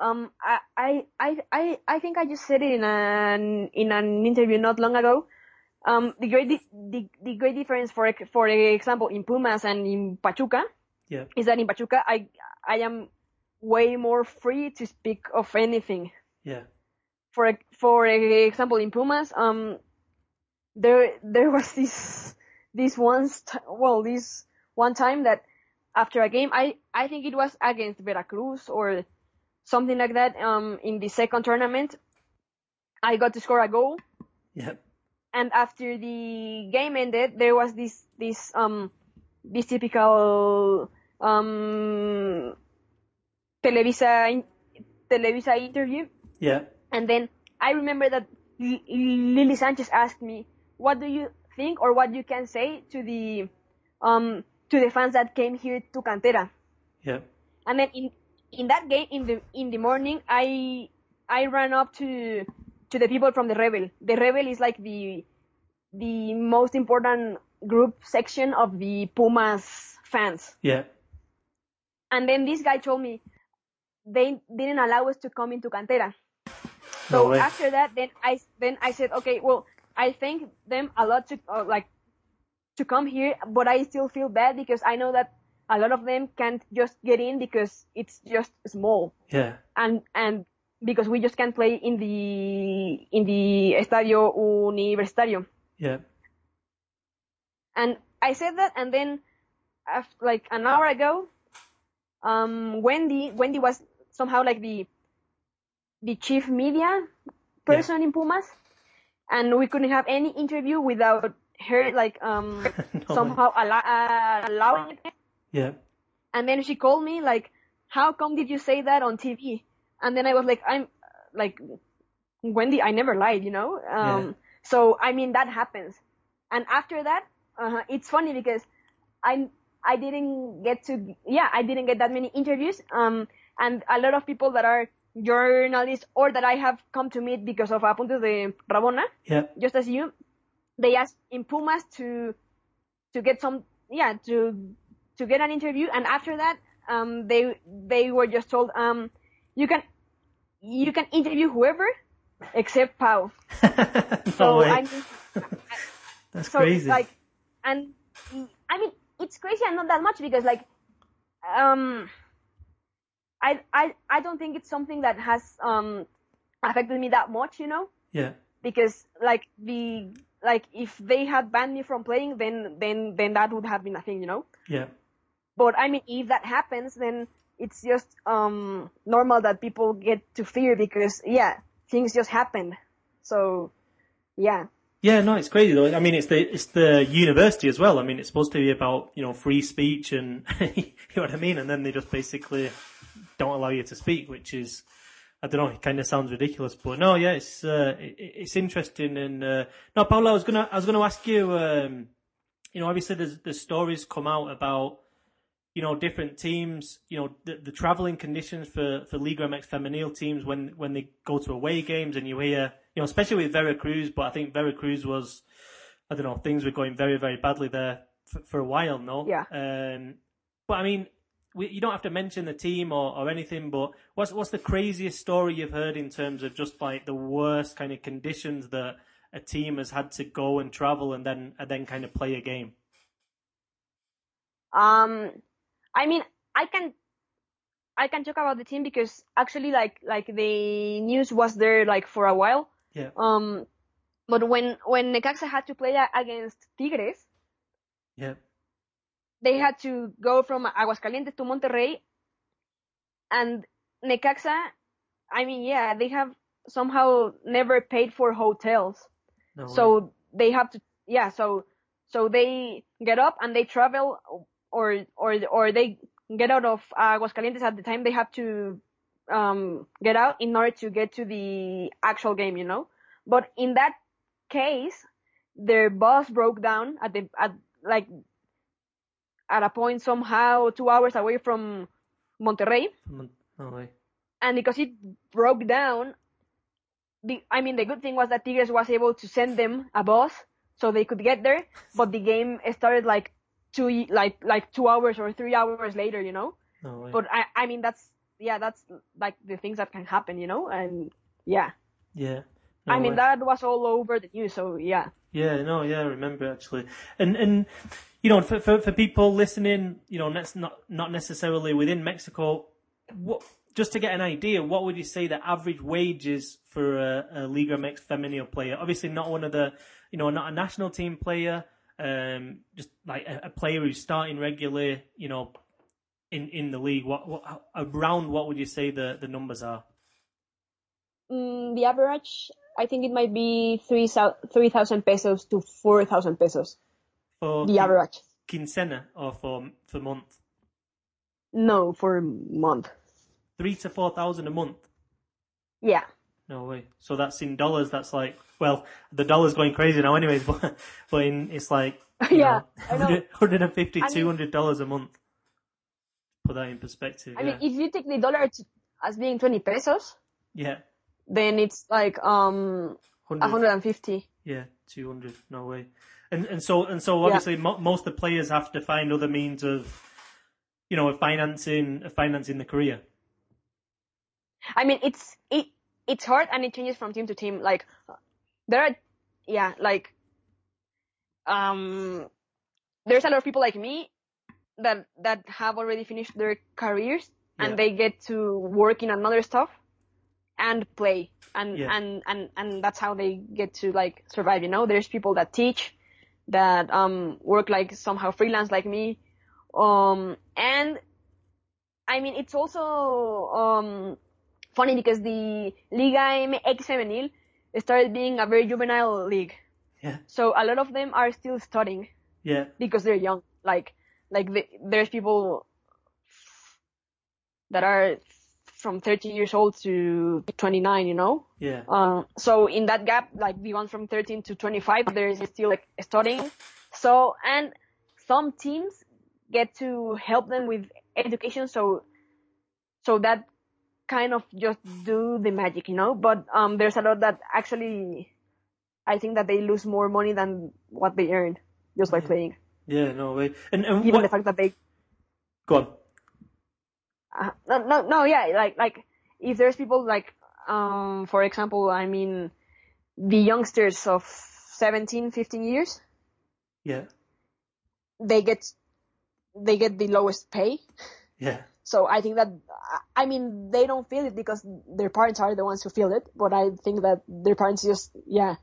um I, I i i think i just said it in an in an interview not long ago. Um the great di- the, the great difference for for example in pumas and in pachuca yeah, is that in pachuca i i am way more free to speak of anything. Yeah, for for example in Pumas, um, there there was this this once t- well this one time that after a game I I think it was against Veracruz or something like that um in the second tournament I got to score a goal. Yeah, and after the game ended there was this this um this typical um Televisa Televisa interview. Yeah, and then I remember that Lily Sanchez asked me, "What do you think, or what you can say to the um to the fans that came here to Cantera?" yeah, And then in in that game in the in the morning, I I ran up to to the people from the Rebel. The Rebel is like the the most important group section of the Pumas fans. yeah, And then this guy told me they didn't allow us to come into Cantera. So way. after that, then I then I said, okay, well, I thank them a lot to uh, like to come here, but I still feel bad because I know that a lot of them can't just get in because it's just small. Yeah, and and because we just can't play in the in the Estadio Universitario. yeah, And I said that, and then, af- like an hour ago, um, Wendy, Wendy was somehow like the, the chief media person in Pumas, and we couldn't have any interview without her like um No somehow allow, uh, allowing it. yeah, And then she called me like, "How come did you say that on TV?" And then I was like, "I'm like, Wendy, I never lied, you know." Um, Yeah. So I mean that happens. And after that, uh, it's funny because I I didn't get to yeah I didn't get that many interviews. Um, and a lot of people that are journalists or that I have come to meet because of Apuntes de Rabona, yeah, just as you, they asked in Pumas to to get some yeah to to get an interview and after that um, they they were just told um, you can you can interview whoever except Pau. So. I mean, That's so crazy. like, and I mean it's crazy and not that much because like, um, I I I don't think it's something that has um affected me that much, you know, yeah. because like the like if they had banned me from playing, then then then that would have been a thing, you know. Yeah. But I mean, if that happens, then it's just um normal that people get to fear because yeah, things just happen. So yeah, Yeah, no, it's crazy though. I mean, it's the it's the university as well. I mean, it's supposed to be about you know free speech and you know what I mean, and then they just basically don't allow you to speak, which is I don't know. It kind of sounds ridiculous, but no, yeah, it's uh, it, it's interesting. And uh, no, Paola, I was gonna I was gonna ask you. Um, you know, obviously there's the stories come out about you know different teams. You know, the, the traveling conditions for for Liga MX femenil teams when when they go to away games, and you hear you know, especially with Veracruz, but I think Veracruz was, I don't know, things were going very, very badly there for, for a while, no? Yeah. Um, but I mean, we, you don't have to mention the team or, or anything, but what's what's the craziest story you've heard in terms of just like the worst kind of conditions that a team has had to go and travel and then and then kind of play a game? Um, I mean, I can, I can talk about the team because actually, like, like the news was there like for a while. Yeah. Um, but when when Necaxa had to play against Tigres, Yeah. They had to go from Aguascalientes to Monterrey, and Necaxa, I mean, yeah, they have somehow never paid for hotels. No. So they have to, yeah. So so they get up and they travel, or or or they get out of Aguascalientes at the time they have to um, get out in order to get to the actual game, you know. But in that case, their bus broke down at the at like at a point somehow two hours away from Monterrey no way. and because it broke down, the I mean the good thing was that Tigres was able to send them a bus so they could get there, but the game started like two like like two hours or three hours later, you know. No way. But I I mean that's yeah that's like the things that can happen, you know, and yeah. yeah. I No mean that was all over the news, so yeah. Yeah, no, yeah, I remember actually, and and you know, for for, for people listening, you know, not not necessarily within Mexico, what just to get an idea, what would you say the average wages for a, a Liga MX femenil player? Obviously, not one of the, you know, not a national team player, um, just like a, a player who's starting regularly, you know, in in the league. What, what around what would you say the the numbers are? Mm, the average, I think it might be three three thousand pesos to four thousand pesos. For The quin- average. quincena or for for month? No, for a month. Three to four thousand a month. Yeah. No way. So that's in dollars. That's like, well, the dollar's going crazy now, anyways. But but in it's like, Yeah, know, I 150 I 200 dollars a month. Put that in perspective. I yeah. mean, if you take the dollar to, as being 20 pesos, yeah. Then it's like um 100, 150. Yeah, 200. No way. And and so and so Yeah. obviously mo- most of the players have to find other means of, you know, of financing of financing the career. I mean, it's it it's hard and it changes from team to team. Like there are, yeah, like um, there's a lot of people like me that that have already finished their careers Yeah. and they get to work in another stuff and play and Yeah. and and and that's how they get to like survive. You know, there's people that teach that um work like somehow freelance like me, um and I mean it's also um funny because the Liga MX Femenil started being a very juvenile league. Yeah. So a lot of them are still studying Yeah. because they're young. Like, like the, there's people that are from 30 years old to 29, you know? Yeah. Uh, so in that gap, like the ones from 13 to 25, there is still like studying. So, and some teams get to help them with education. So, so that kind of just do the magic, you know? But, um, there's a lot that actually, I think that they lose more money than what they earned just by playing. Yeah. No way. And and Given what, the fact that they, go on. Uh, no, no, no, yeah, like, like, if there's people like, um, for example, I mean, the youngsters of 17, 15 years, Yeah. they get, they get the lowest pay. Yeah. So I think that, I mean, they don't feel it because their parents are the ones who feel it, but I think that their parents just, yeah,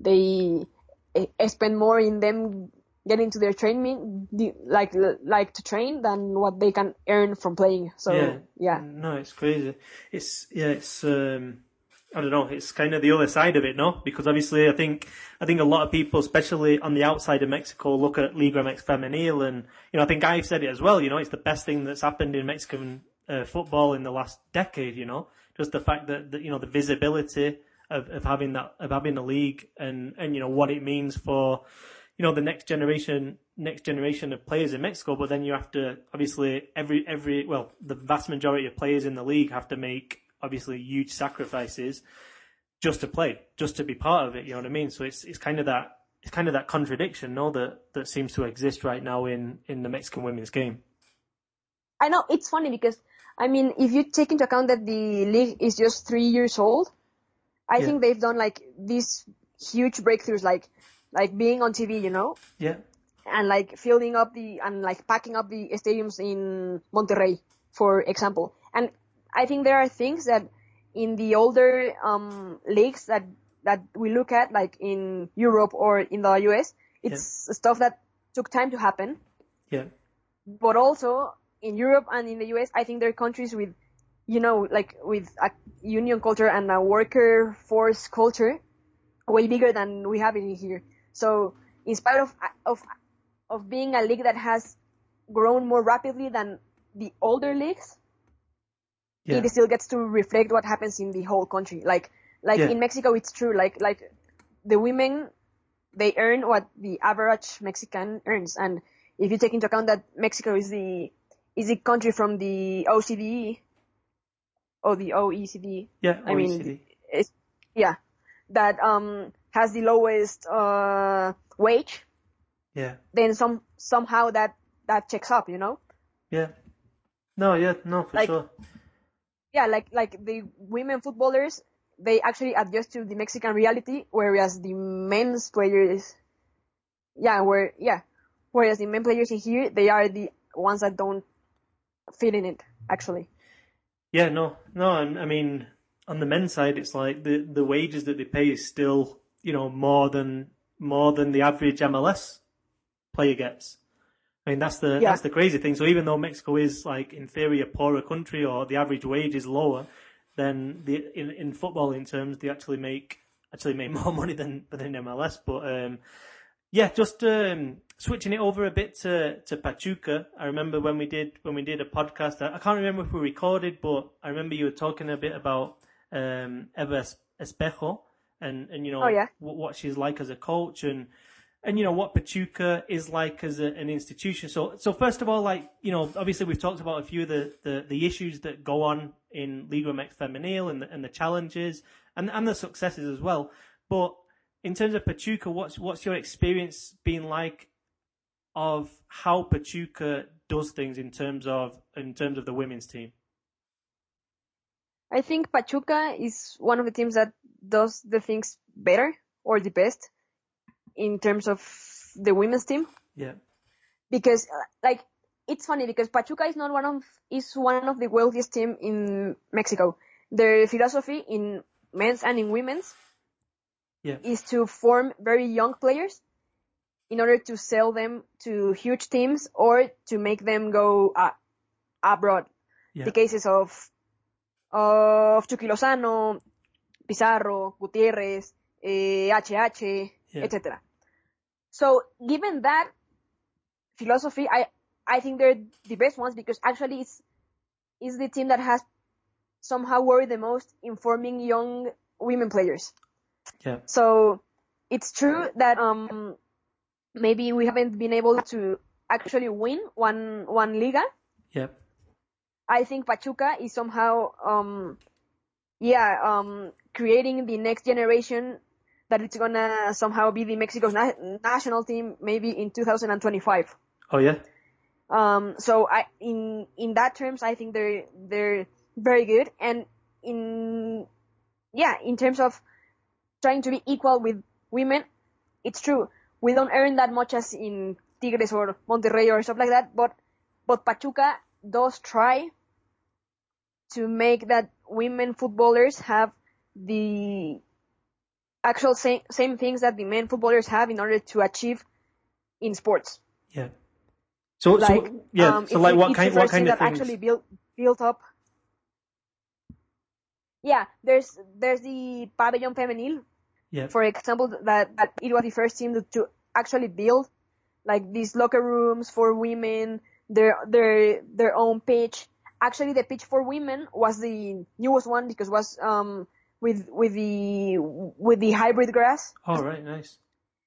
they eh, spend more in them getting into their training, like, like to train than what they can earn from playing. So, Yeah. yeah. No, it's crazy. It's yeah, it's um I don't know, it's kind of the other side of it, no? Because obviously I think I think a lot of people, especially on the outside of Mexico, look at Liga MX Femenil and you know, I think I've said it as well, you know, it's the best thing that's happened in Mexican uh, football in the last decade, you know. Just the fact that, that you know, the visibility of, of having that of having a league and, and you know what it means for you know the next generation next generation of players in Mexico but then you have to obviously every every well the vast majority of players in the league have to make obviously huge sacrifices just to play just to be part of it you know what I mean so it's it's kind of that it's kind of that contradiction no that that seems to exist right now in in the Mexican women's game I know it's funny because I mean, if you take into account that the league is just three years old, I Yeah. think they've done like these huge breakthroughs, like like being on TV, you know, yeah. And like filling up the and like packing up the stadiums in Monterrey, for example. And I think there are things that in the older um, leagues that that we look at, like in Europe or in the US, it's stuff that took time to happen. Yeah. But also in Europe and in the US, I think there are countries with, you know, like with a union culture and a worker force culture way bigger than we have in here. So in spite of, of, of being a league that has grown more rapidly than the older leagues, yeah it still gets to reflect what happens in the whole country. Like, like Yeah. in Mexico, it's true. Like, like the women, they earn what the average Mexican earns. And if you take into account that Mexico is the, is the country from the OCDE, or the OECD, yeah OECD. I mean, it's, yeah, that, um, has the lowest, uh, wage, yeah then some, somehow that, that checks up, you know? yeah no yeah no for Like- sure yeah, like like the women footballers, they actually adjust to the Mexican reality, whereas the men's players, yeah, where yeah, whereas the men players in here, they are the ones that don't fit in it actually. Yeah, no, no, and I mean, on the men's side, it's like the the wages that they pay is still, you know, more than more than the average MLS player gets. I mean, that's the Yeah. that's the crazy thing. So even though Mexico is like in theory a poorer country or the average wage is lower, then the in football in footballing terms they actually make actually make more money than than in MLS. But um, yeah, just um, switching it over a bit to, to Pachuca. I remember when we did when we did a podcast. I, I can't remember if we recorded, but I remember you were talking a bit about um, Eva Es- Espejo and and you know Oh, yeah. what, what she's like as a coach and and you know what Pachuca is like as a, an institution. So so first of all, like you know, obviously we've talked about a few of the, the, the issues that go on in Liga MX Femenil and the, and the challenges and and the successes as well. But in terms of Pachuca, what's what's your experience been like of how Pachuca does things in terms of in terms of the women's team? I think Pachuca is one of the teams that does the things better or the best in terms of the women's team. Yeah, because uh, like it's funny because Pachuca is not one of is one of the wealthiest team in Mexico. Their philosophy in men's and in women's yeah, is to form very young players in order to sell them to huge teams or to make them go uh, abroad. yeah, The cases of of Chucky Lozano, Pizarro, Gutierrez, eh, HH, Yeah. etc. So given that philosophy, I I think they're the best ones because actually it's is the team that has somehow worried the most in forming young women players. yeah, So it's true that um maybe we haven't been able to actually win one one liga. yeah, I think Pachuca is somehow um yeah um creating the next generation that it's gonna somehow be the Mexico's na- national team maybe in 2025. oh yeah, Um, so I, in, in that terms, I think they're, they're very good. And in, yeah, in terms of trying to be equal with women, it's true. We don't earn that much as in Tigres or Monterrey or stuff like that, but, but Pachuca does try to make that women footballers have the actual same, same things that the men footballers have in order to achieve in sports. Yeah. So, Like, so yeah. um, so like what kind what kind of that things? actually built built up. Yeah, there's there's the pavillon femenil, Yeah. for example, that, that it was the first team to, to actually build like these locker rooms for women, their their their own pitch. Actually, the pitch for women was the newest one because it was um with with the with the hybrid grass, All right. Nice.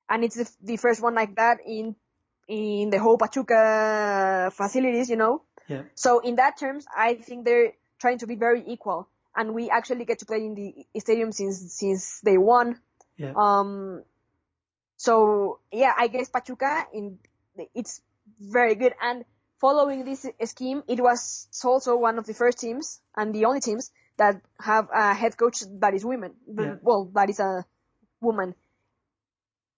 and it's the, the first one like that in in the whole Pachuca facilities, you know. Yeah. So in that terms, I think they're trying to be very equal, and we actually get to play in the stadium since since day one. Yeah. Um, so yeah, I guess Pachuca in it's very good. And following this scheme, it was also one of the first teams and the only teams that have a head coach that is women. Yeah. Well, that is a woman,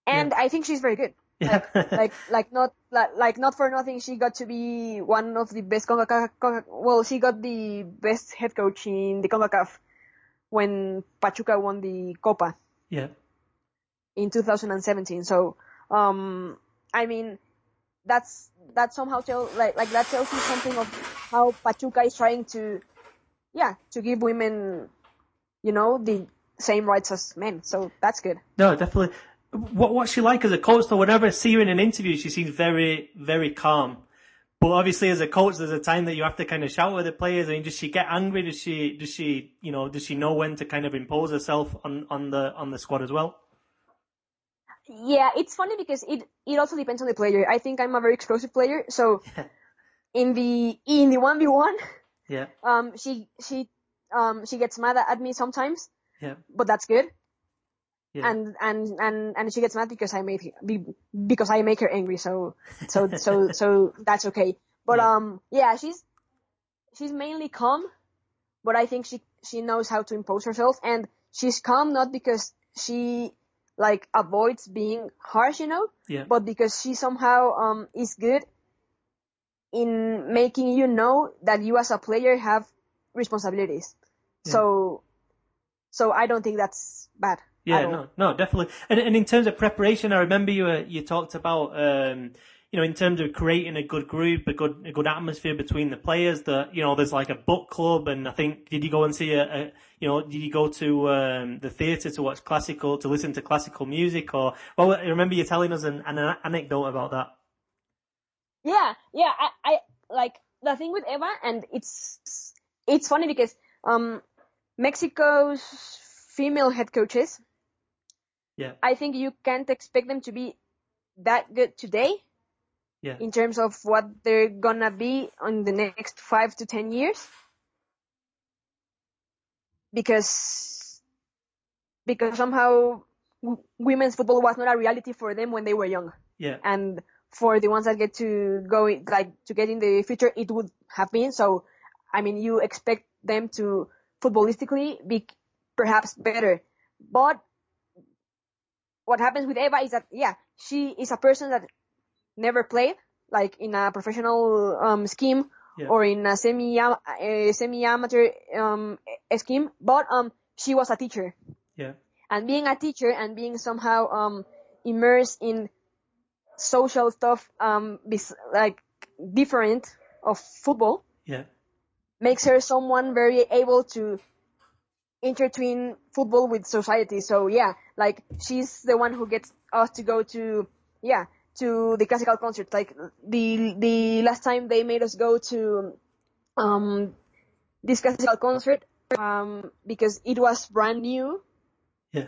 and I think she's very good. Yeah. Like, like not like, like not for nothing, she got to be one of the best Concacaf. Conca- well, she got the best head coach in the Concacaf when Pachuca won the Copa yeah. in 2017. So, um, I mean, that's that somehow tell like like that tells you something of how Pachuca is trying to, yeah, to give women, you know, the same rights as men. So that's good. No, definitely. What what's she like as a coach? Though, whenever I see her in an interview, she seems very very calm. But obviously, as a coach, there's a time that you have to kind of shout with the players. I mean, does she get angry? Does she does she you know does she know when to kind of impose herself on on the on the squad as well? Yeah, it's funny because it it also depends on the player. I think I'm a very explosive player, so in the in the one v one, Yeah, um, she she um she gets mad at me sometimes, yeah, but that's good. yeah. and and and and she gets mad because I made be, because I make her angry. So so so so that's okay. But Yeah. um yeah, she's she's mainly calm, but I think she she knows how to impose herself, and she's calm not because she like avoids being harsh, you know, yeah, but because she somehow um is good in making you know that you as a player have responsibilities. Yeah. So so I don't think that's bad. Yeah, no, no, definitely. And, and in terms of preparation, I remember you uh, you talked about um, you know in terms of creating a good group, a good a good atmosphere between the players. That you know there's like a book club, and I think did you go and see a, a you know did you go to um, the theatre to watch classical to listen to classical music or well I remember you telling us an, an anecdote about that. Yeah, yeah. I, I like the thing with Eva, and it's it's funny because um Mexico's female head coaches, Yeah, I think you can't expect them to be that good today yeah, in terms of what they're gonna be on the next five to ten years, because because somehow w- women's football was not a reality for them when they were young. Yeah, and for the ones that get to go in- like to get in the future it would have been. So i mean you expect them to footballistically be perhaps better. But what happens with eva is that yeah she is a person that never played like in a professional um, scheme Yeah. or in a semi uh, semi amateur um, scheme. But um she was a teacher. Yeah, and being a teacher and being somehow um immersed in social stuff um like different of football. Yeah, makes her someone very able to intertwine football with society. So yeah like she's the one who gets us to go to yeah to the classical concert like the the last time they made us go to um this classical concert um because it was brand new. Yeah,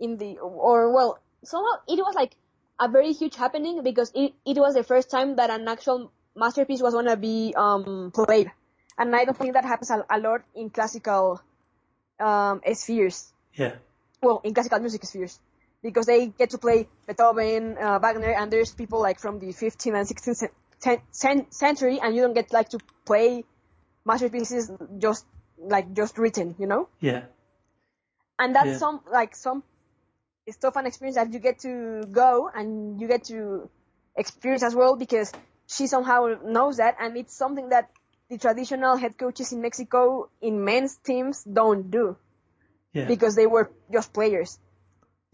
in the or well somehow it was like a very huge happening because it, it was the first time that an actual masterpiece was gonna be um played and i don't think that happens a, a lot in classical um spheres yeah, well in classical music spheres because they get to play beethoven uh, wagner and there's people like from the 15th and 16th cen- cen- cen- century and you don't get like to play masterpieces just like just written, you know? Yeah. And that's Yeah. some like some stuff and experience that you get to go and you get to experience as well because she somehow knows that and it's something that the traditional head coaches in Mexico in men's teams don't do Yeah. because they were just players.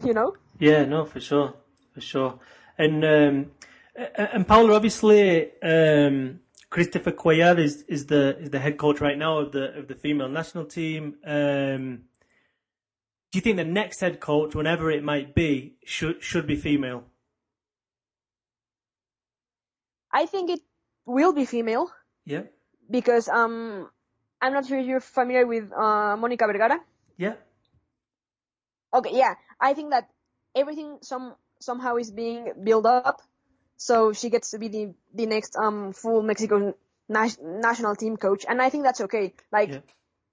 You know? Yeah, no, for sure, for sure. And um, and Paola, obviously, um, Christopher Cuellar is, is the is the head coach right now of the of the female national team. Um, do you think the next head coach, whenever it might be, should should be female? I think it will be female Yeah, because um I'm not sure if you're familiar with uh, Monica Vergara. yeah, Okay, yeah. I think that everything some somehow is being built up, so she gets to be the the next um full Mexico national team coach, and I think that's okay. Like, Yeah.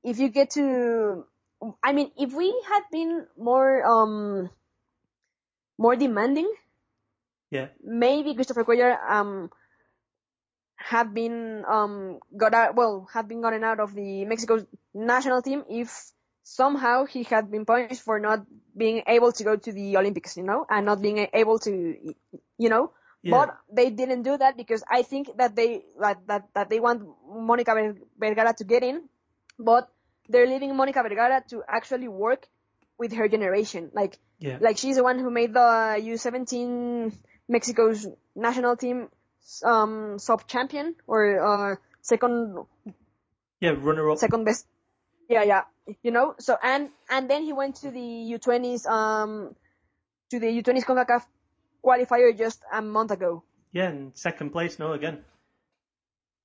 if you get to, I mean, if we had been more um more demanding, yeah, maybe Christopher Cuellar um have been um got out well have been gotten out of the Mexico national team if somehow he had been punished for not being able to go to the Olympics, you know, and not being able to, you know. yeah, But they didn't do that because I think that they like that that they want Monica Vergara to get in, but they're leaving Monica Vergara to actually work with her generation. Like yeah, like she's the one who made the U17 Mexico's national team um sub champion or uh second yeah. Runner up. second best yeah yeah you know so and and then he went to the U20s um to the U20s CONCACAF qualifier just a month ago Yeah, and second place. No, again.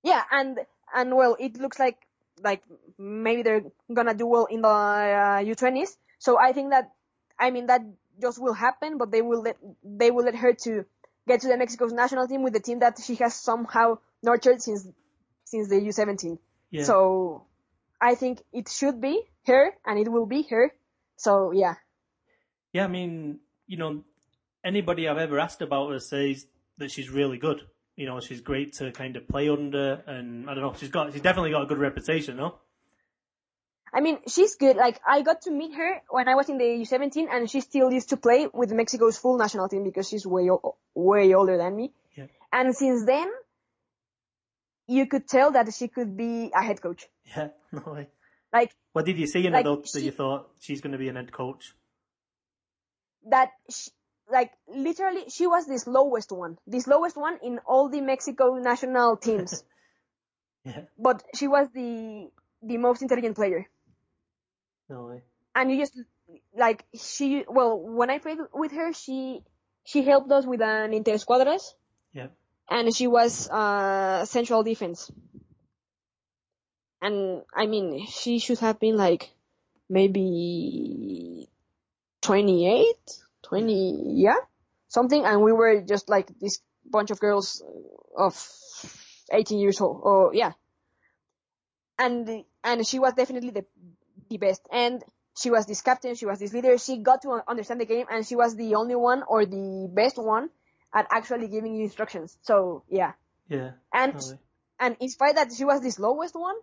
yeah and and well it looks like like maybe they're gonna do well in the uh, U20s so I think that I mean that just will happen but they will let they will let her to get to the Mexico's national team with the team that she has somehow nurtured since since the U17 Yeah. so I think it should be her and it will be her so yeah Yeah, I mean, you know, anybody I've ever asked about her says that she's really good. You know, she's great to kind of play under, and I don't know, she's got, she's definitely got a good reputation, no? I mean, she's good. Like, I got to meet her when I was in the U17, and she still used to play with Mexico's full national team because she's way, way older than me. Yeah. And since then, you could tell that she could be a head coach. Yeah, no way. Like, What did you see in Like, her though that you thought she's going to be an head coach? that, she, like, literally, she was the slowest one. The slowest one in all the Mexico national teams. Yeah, but she was the, the most intelligent player. no way. and you just like she well when I played with her she she helped us with an interescuadras Yeah, and she was uh central defense and I mean she should have been like maybe 28 20 yeah something and we were just like this bunch of girls of 18 years old oh yeah. And and she was definitely the the best and she was this captain she was this leader she got to understand the game and she was the only one or the best one at actually giving you instructions so yeah. Yeah, and way. and in spite that she was the slowest one,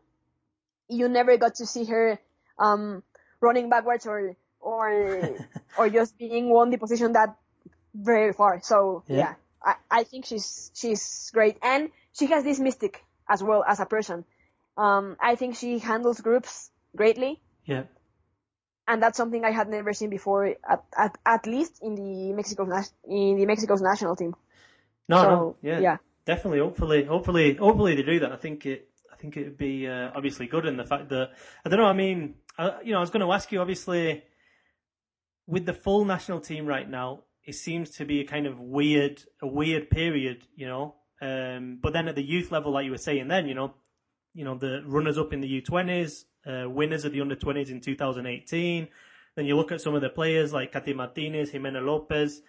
you never got to see her um running backwards or or or just being one the position that very far. So Yeah. yeah, I, I think she's she's great and she has this mystic as well as a person. Um, I think she handles groups greatly, Yeah, and that's something I had never seen before. At at, at least in the Mexico in the Mexico's national team. no, so no, yeah, yeah. definitely. Hopefully, hopefully, hopefully they do that. I think it. I think it would be uh, obviously good in the fact that I don't know. I mean, I, you know, I was going to ask you. Obviously, with the full national team right now, it seems to be a kind of weird, a weird period. You know, um, but then at the youth level, like you were saying, then you know, you know, the runners up in the U20s, uh, winners of the under 20s in 2018. Then you look at some of the players like Katy Martinez, Jimena Lopez,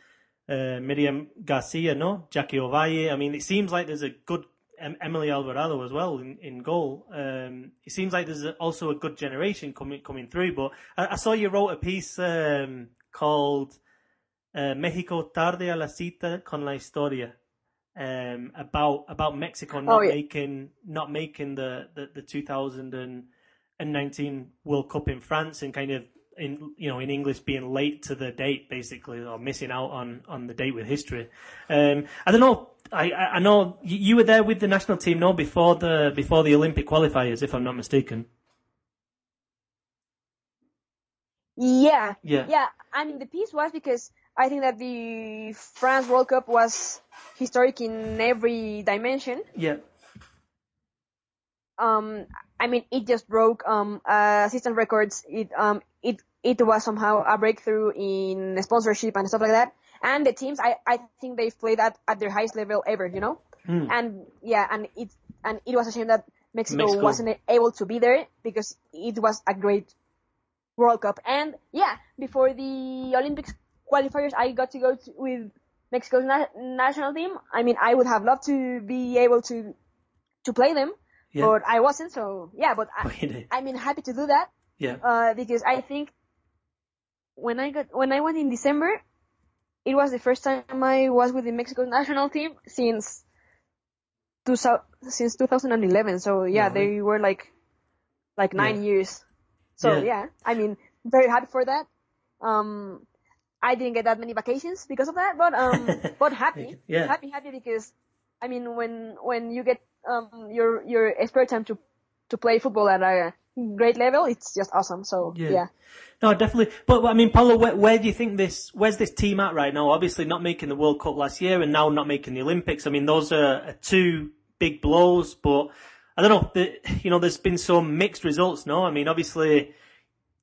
uh, Miriam Garcia, no, Jackie Ovalle. I mean, it seems like there's a good Emily Alvarado as well in, in goal. Um, it seems like there's also a good generation coming coming through. But I, I saw you wrote a piece um, called uh, "México tarde a la cita con la historia." um, about about Mexico not Oh, yeah. making not making the, the, the 2019 World Cup in France and kind of in you know in English being late to the date basically or missing out on, on the date with history. Um, I don't know. I, I know you you were there with the national team no before the before the Olympic qualifiers if I'm not mistaken. Yeah, Yeah. yeah. I mean, the piece was because I think that the France World Cup was historic in every dimension. Yeah. Um, I mean, it just broke um uh, assistant records. It um it it was somehow a breakthrough in sponsorship and stuff like that. And the teams, I I think they've played at at their highest level ever. You know. Hmm. And yeah, and it and it was a shame that Mexico, Mexico. wasn't able to be there because it was a great World Cup. And yeah, before the Olympics qualifiers, I got to go to, with Mexico's na- national team. I mean, I would have loved to be able to to play them, Yeah. but I wasn't. So yeah, but I, I mean, happy to do that yeah. uh, because I think when I got when I went in December, it was the first time I was with the Mexico national team since two, since 2011. So yeah, they were like like nine years. So Yeah. yeah. I mean, very happy for that. Um, I didn't get that many vacations because of that, but um, but happy, Yeah. happy, happy because I mean, when when you get um your your spare time to to play football at a great level, it's just awesome. So Yeah. yeah. No, definitely. But I mean, Paola, where, where do you think this? Where's this team at right now? Obviously, not making the World Cup last year, and now not making the Olympics. I mean, those are, two big blows. But I don't know. The, you know, there's been some mixed results. No, I mean, obviously,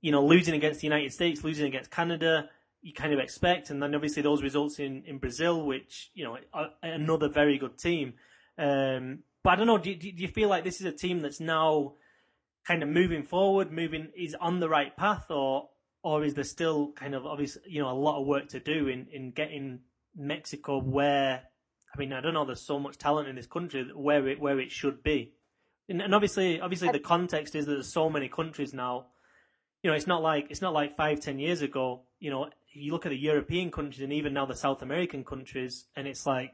you know, losing against the United States, losing against Canada, you kind of expect, and then obviously those results in in Brazil, which you know, are another very good team. Um, but I don't know. Do, do, do you feel like this is a team that's now? Kind of moving forward, moving is on the right path, or or is there still kind of obviously you know a lot of work to do in in getting Mexico where I mean I don't know there's so much talent in this country where it where it should be, and, and obviously obviously the context is that there's so many countries now. You know, it's not like it's not like five ten years ago. You know, you look at the European countries and even now the South American countries, and it's like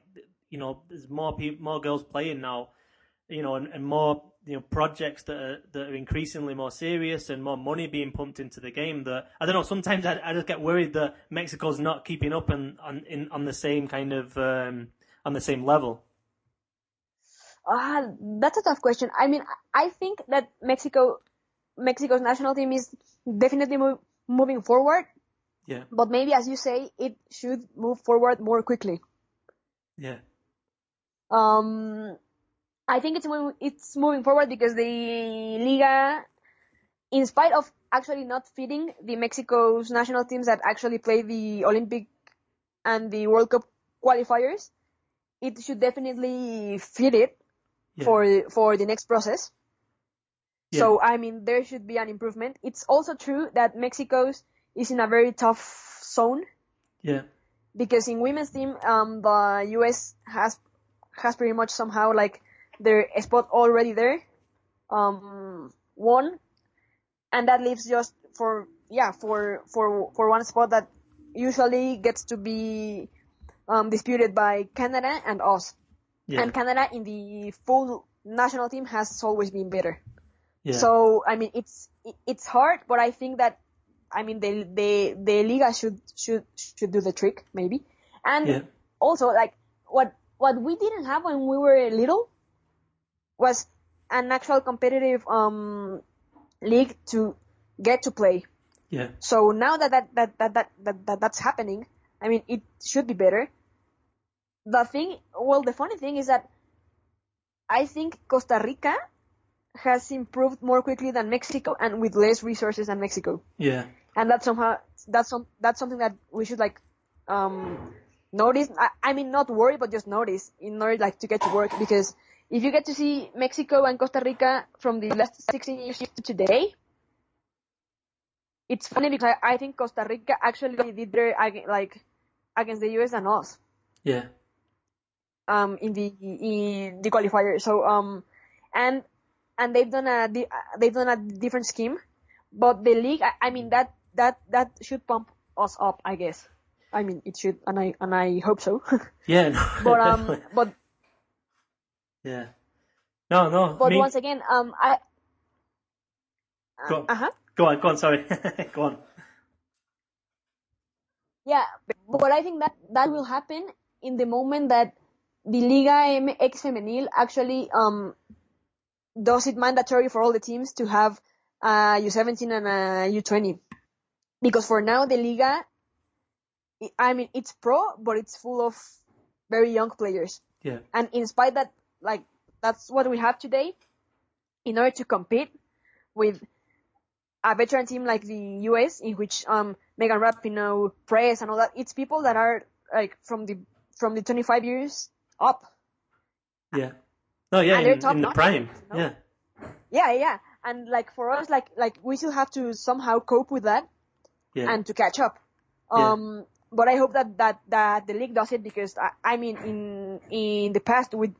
you know there's more people, more girls playing now you know, and, and more you know projects that are that are increasingly more serious and more money being pumped into the game. That I don't know. Sometimes I, I just get worried that Mexico's not keeping up and on in on the same kind of um, on the same level. Ah, that's a tough question. I mean, I think that Mexico, Mexico's national team is definitely move, moving forward, Yeah, but maybe, as you say, it should move forward more quickly. yeah, Um, I think it's mov- it's moving forward because the Liga, in spite of actually not feeding the Mexico's national teams that actually play the Olympic and the World Cup qualifiers, it should definitely feed it yeah. for for the next process. Yeah. So I mean, there should be an improvement. It's also true that Mexico's is in a very tough zone yeah, because in women's team, um, the U.S. has has pretty much somehow like their spot already there, um, won, and that leaves just for yeah for for for one spot that usually gets to be um, disputed by Canada and us. yeah, And Canada in the full national team has always been better. yeah. So I mean, it's it's hard, but I think that I mean the the the Liga should should should do the trick maybe, and yeah, also like what what we didn't have when we were little was an actual competitive um league to get to play. yeah, So now that that that that that, that, that that's happening, I mean it should be better. The thing, well, the funny thing is that I think Costa Rica has improved more quickly than Mexico and with less resources than Mexico, yeah, and that's somehow that's some that's something that we should like um notice. I, I mean, not worry, but just notice in order like to get to work because if you get to see Mexico and Costa Rica from the last 16 years to today, it's funny because I, I think Costa Rica actually did their like against the US and us yeah, um in the in the qualifier. So um and and they've done a they've done a different scheme, but the league I, I mean that that that should pump us up I guess. I mean it should and I and I hope so. yeah. No, but um definitely. but Yeah. No, no. But I mean, once again, um, I. Go on. Uh huh. go on, go on. Sorry, go on. Yeah, but I think that that will happen in the moment that the Liga MX Femenil actually um does it mandatory for all the teams to have a U17 and a U20. Because for now the Liga, I- I mean it's pro, but it's full of very young players. Yeah. And in spite that, like that's what we have today, in order to compete with a veteran team like the US, in which um Megan Rapinoe, Press, and all that, it's people that are like from the from the 25 years up. Yeah. No, yeah, And in, in the prime. Yeah. Yeah, yeah. And like for us, like like we still have to somehow cope with that Yeah. and to catch up. Yeah. Um, but I hope that that that the league does it because I, I mean in in the past we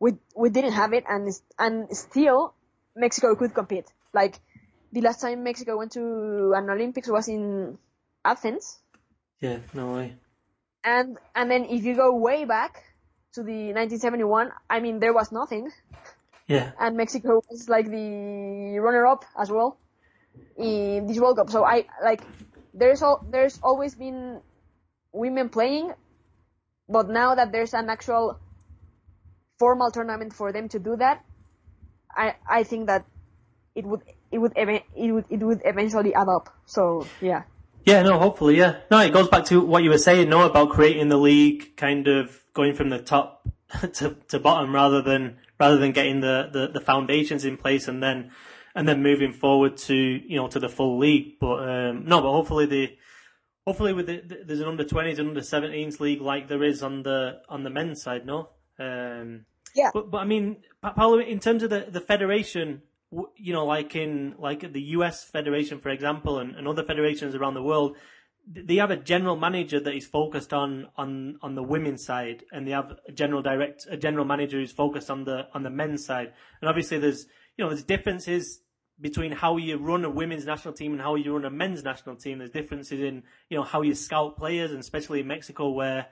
we we didn't have it and and still Mexico could compete. Like the last time Mexico went to an Olympics was in Athens, yeah. No way. and and then if you go way back to the 1971, I mean there was nothing, Yeah. and Mexico was like the runner-up as well in this World Cup. So I like there's all there's always been women playing, but now that there's an actual formal tournament for them to do that, I I think that it would it would ev- it would it would eventually add up. So yeah. Yeah, no, hopefully, yeah. No, it goes back to what you were saying, no, about creating the league, kind of going from the top to, to bottom rather than, rather than getting the, the, the foundations in place and then, and then moving forward to, you know, to the full league. But, um, no, but hopefully the, hopefully with the, the there's an under 20s and under 17s league like there is on the, on the men's side, no? Um, Yeah. but, but I mean, Pa- Paola, in terms of the, the federation, you know, like in like the US Federation, for example, and, and other federations around the world, they have a general manager that is focused on on on the women's side, and they have a general direct a general manager who's focused on the on the men's side. And obviously, there's you know there's differences between how you run a women's national team and how you run a men's national team. There's differences in you know how you scout players, and especially in Mexico where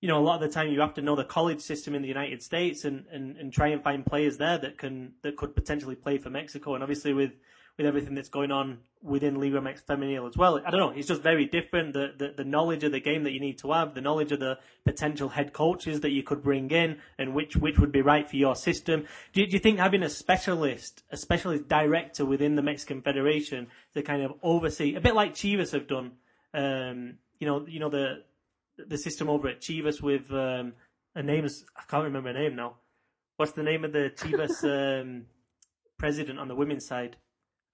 you know, a lot of the time you have to know the college system in the United States and, and, and try and find players there that can that could potentially play for Mexico. And obviously with with everything that's going on within Liga MX Femenil as well, I don't know, it's just very different. The, the the knowledge of the game that you need to have, the knowledge of the potential head coaches that you could bring in, and which which would be right for your system. Do you, do you think having a specialist, a specialist director within the Mexican Federation to kind of oversee, a bit like Chivas have done, um, you know, you know the the system over at Chivas with um, a name is I can't remember her name now. What's the name of the Chivas um, president on the women's side?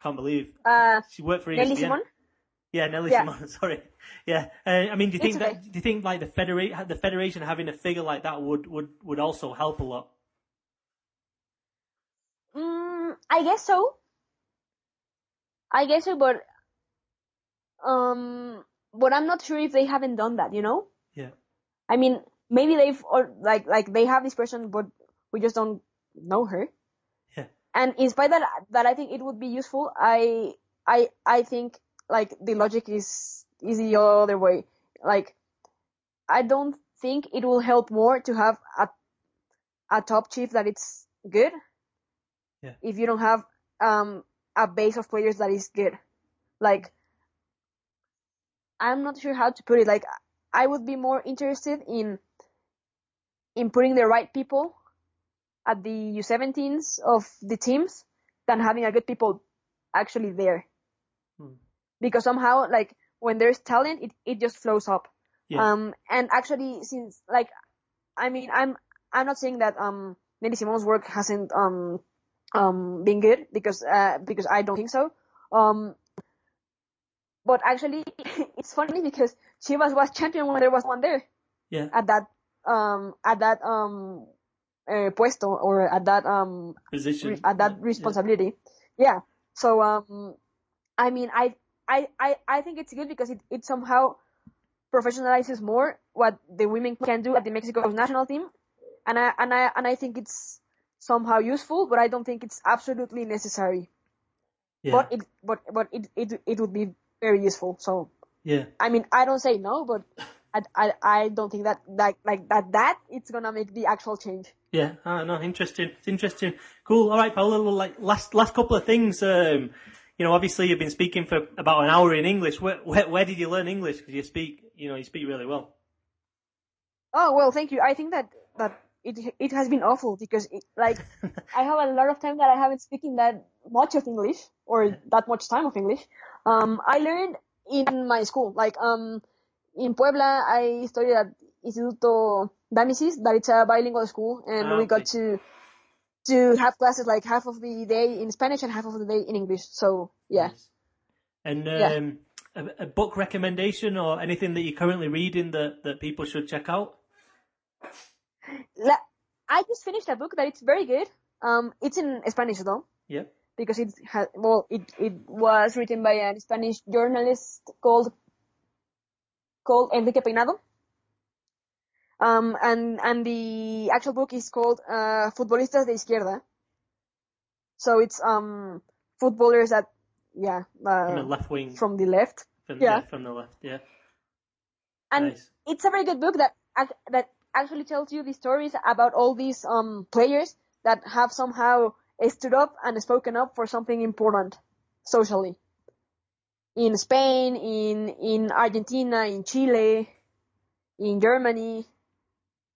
Can't believe Uh, she worked for Nelly ESPN. Simon. Yeah, Nelly Yeah. Simon. Sorry. Yeah. Uh, I mean, do you think It's okay. that? Do you think like the federate, the federation having a figure like that would would would also help a lot? Mm, I guess so. I guess so, but um, but I'm not sure if they haven't done that. You know. I mean, maybe they've or like like they have this person, but we just don't know her. Yeah. And in spite that that I think it would be useful, I I I think like the logic is is the other way. Like I don't think it will help more to have a a top chief that it's good. Yeah. If you don't have um a base of players that is good. Like I'm not sure how to put it. Like I would be more interested in in putting the right people at the U17s of the teams than having a good people actually there. Hmm. Because somehow, like when there's talent, it, it just flows up. Yeah. Um, and actually, since like, I mean, I'm I'm not saying that um Nelly Simon's work hasn't um um been good because uh because I don't think so. Um, but actually, it's funny because Chivas was champion when there was one there Yeah. at that um at that um uh, puesto or at that um Position. at that Yeah. responsibility. Yeah. So um I mean I I I, I think it's good because it, it somehow professionalizes more what the women can do at the Mexico national team. And I and I and I think it's somehow useful, but I don't think it's absolutely necessary. Yeah. But it but but it, it it would be very useful. So yeah. I mean I don't say no, but I, I, I don't think that like like that that it's gonna make the actual change. Yeah, ah, no, interesting. It's interesting. Cool. All right, well, Like last last couple of things. Um, you know, obviously you've been speaking for about an hour in English. Where where, where did you learn English? Because you speak, you know, you speak really well. Oh well, thank you. I think that that it it has been awful because it, like I have a lot of time that I haven't speaking that much of English or that much time of English. Um, I learned in my school, like um, in Puebla, I studied at Instituto D'Amicis, that it's a bilingual school, and Ah, we got okay. to to have classes like half of the day in Spanish and half of the day in English. So yeah. Nice. And Yeah. um, a, a book recommendation or anything that you're currently reading that, that people should check out? La- I just finished a book that it's very good. Um, it's in Spanish though. Yeah. Because it had well it it was written by a Spanish journalist called called Enrique Peinado. Um and and the actual book is called uh Futbolistas de Izquierda. So it's um footballers that yeah From the uh, left wing. from the left. From, yeah. yeah. from the left. Yeah. And nice. it's a very good book that that actually tells you the stories about all these um players that have somehow stood up and spoken up for something important socially. In Spain, in in Argentina, in Chile, in Germany.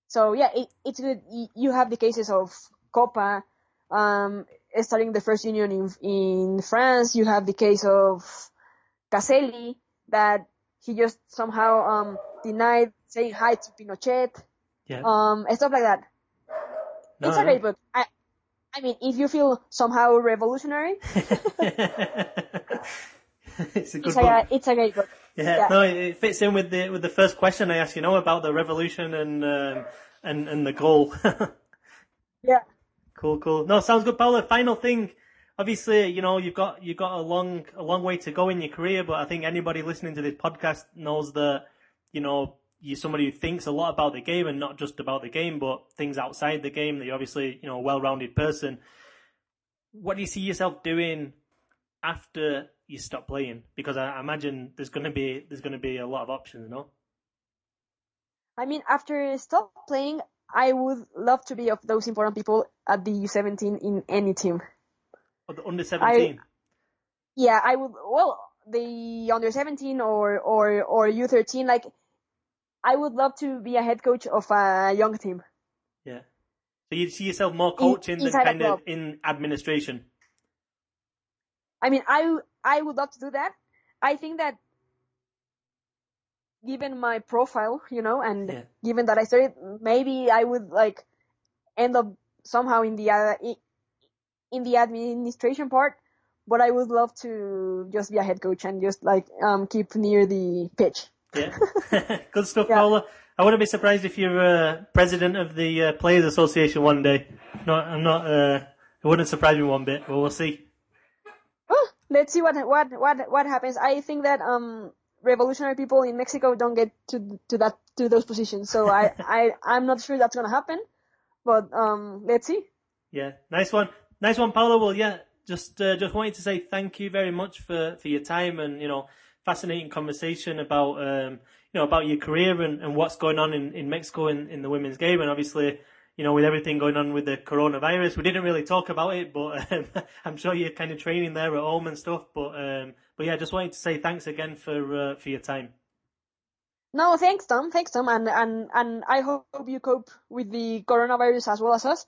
So yeah, it, it's good. You have the cases of Kopa, um, starting the first union in in France. You have the case of Caszely that he just somehow um denied saying hi to Pinochet, Yeah. um, and stuff like that. No, it's a great book. I, I mean, if you feel somehow revolutionary, it's a good it's book. a, it's a great book. Yeah, Yeah. no, it, it fits in with the with the first question I asked. You know about the revolution and um, and and the goal. Yeah. cool, cool. No, sounds good, Paula. Final thing. Obviously, you know you've got you've got a long a long way to go in your career, but I think anybody listening to this podcast knows that you know you're somebody who thinks a lot about the game and not just about the game, but things outside the game. That you're obviously you know a well-rounded person. What do you see yourself doing after you stop playing? Because I I imagine there's gonna be there's gonna be a lot of options, no? I mean, after stop playing, I would love to be of those important people at the U17 in any team. Or the under seventeen. Yeah, I would. Well, the under 17 or or or U13, like, I would love to be a head coach of a young team. Yeah. So you see yourself more coaching than kind of in administration. I mean, I I would love to do that. I think that given my profile, you know, and Yeah. given that I started, maybe I would like end up somehow in the uh, in the administration part. But I would love to just be a head coach and just like um keep near the pitch. Yeah. Good stuff, Yeah. Paula. I wouldn't be surprised if you're uh, president of the uh, Players Association one day. No, I'm not. Uh, it wouldn't surprise me one bit, but we'll see. Oh, let's see what what what what happens. I think that um revolutionary people in Mexico don't get to to that to those positions, so I I I'm not sure that's gonna happen. But um, let's see. Yeah, nice one, nice one, Paula. Well, yeah, just uh, just wanted to say thank you very much for, for your time and you know fascinating conversation about um, you know about your career and, and what's going on in, in Mexico in, in the women's game and obviously you know with everything going on with the coronavirus we didn't really talk about it but um, I'm sure you're kind of training there at home and stuff but um, but yeah just wanted to say thanks again for uh, for your time. No, thanks, Tom. Thanks, Tom. And and and I hope you cope with the coronavirus as well as us.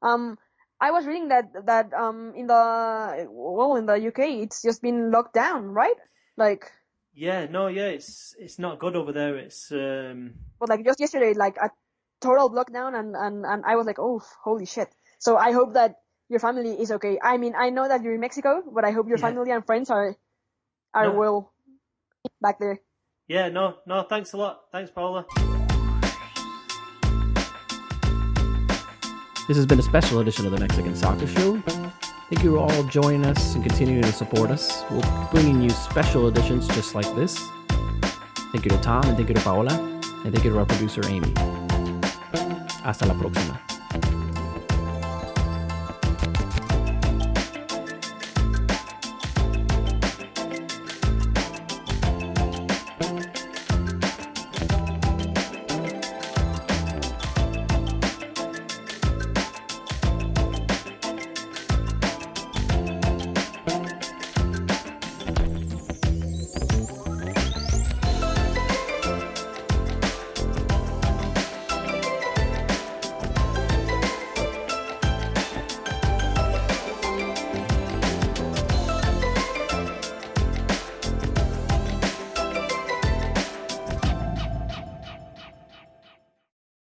Um, I was reading that that um in the well in the UK it's just been locked down, right? Like, Yeah, no, yeah, it's it's not good over there. It's um, well, like just yesterday, like a total lockdown, and and and I was like, oh, holy shit. So I hope that your family is okay. I mean, I know that you're in Mexico, but I hope your Yeah. family and friends are are No. well back there. yeah, no, no, thanks a lot, thanks, Paula. This has been a special edition of the Mexican Soccer Show. Thank you for all joining us and continuing to support us. We'll be bringing you special editions just like this. Thank you to Tom and thank you to Paola and thank you to our producer Amy. Hasta la próxima.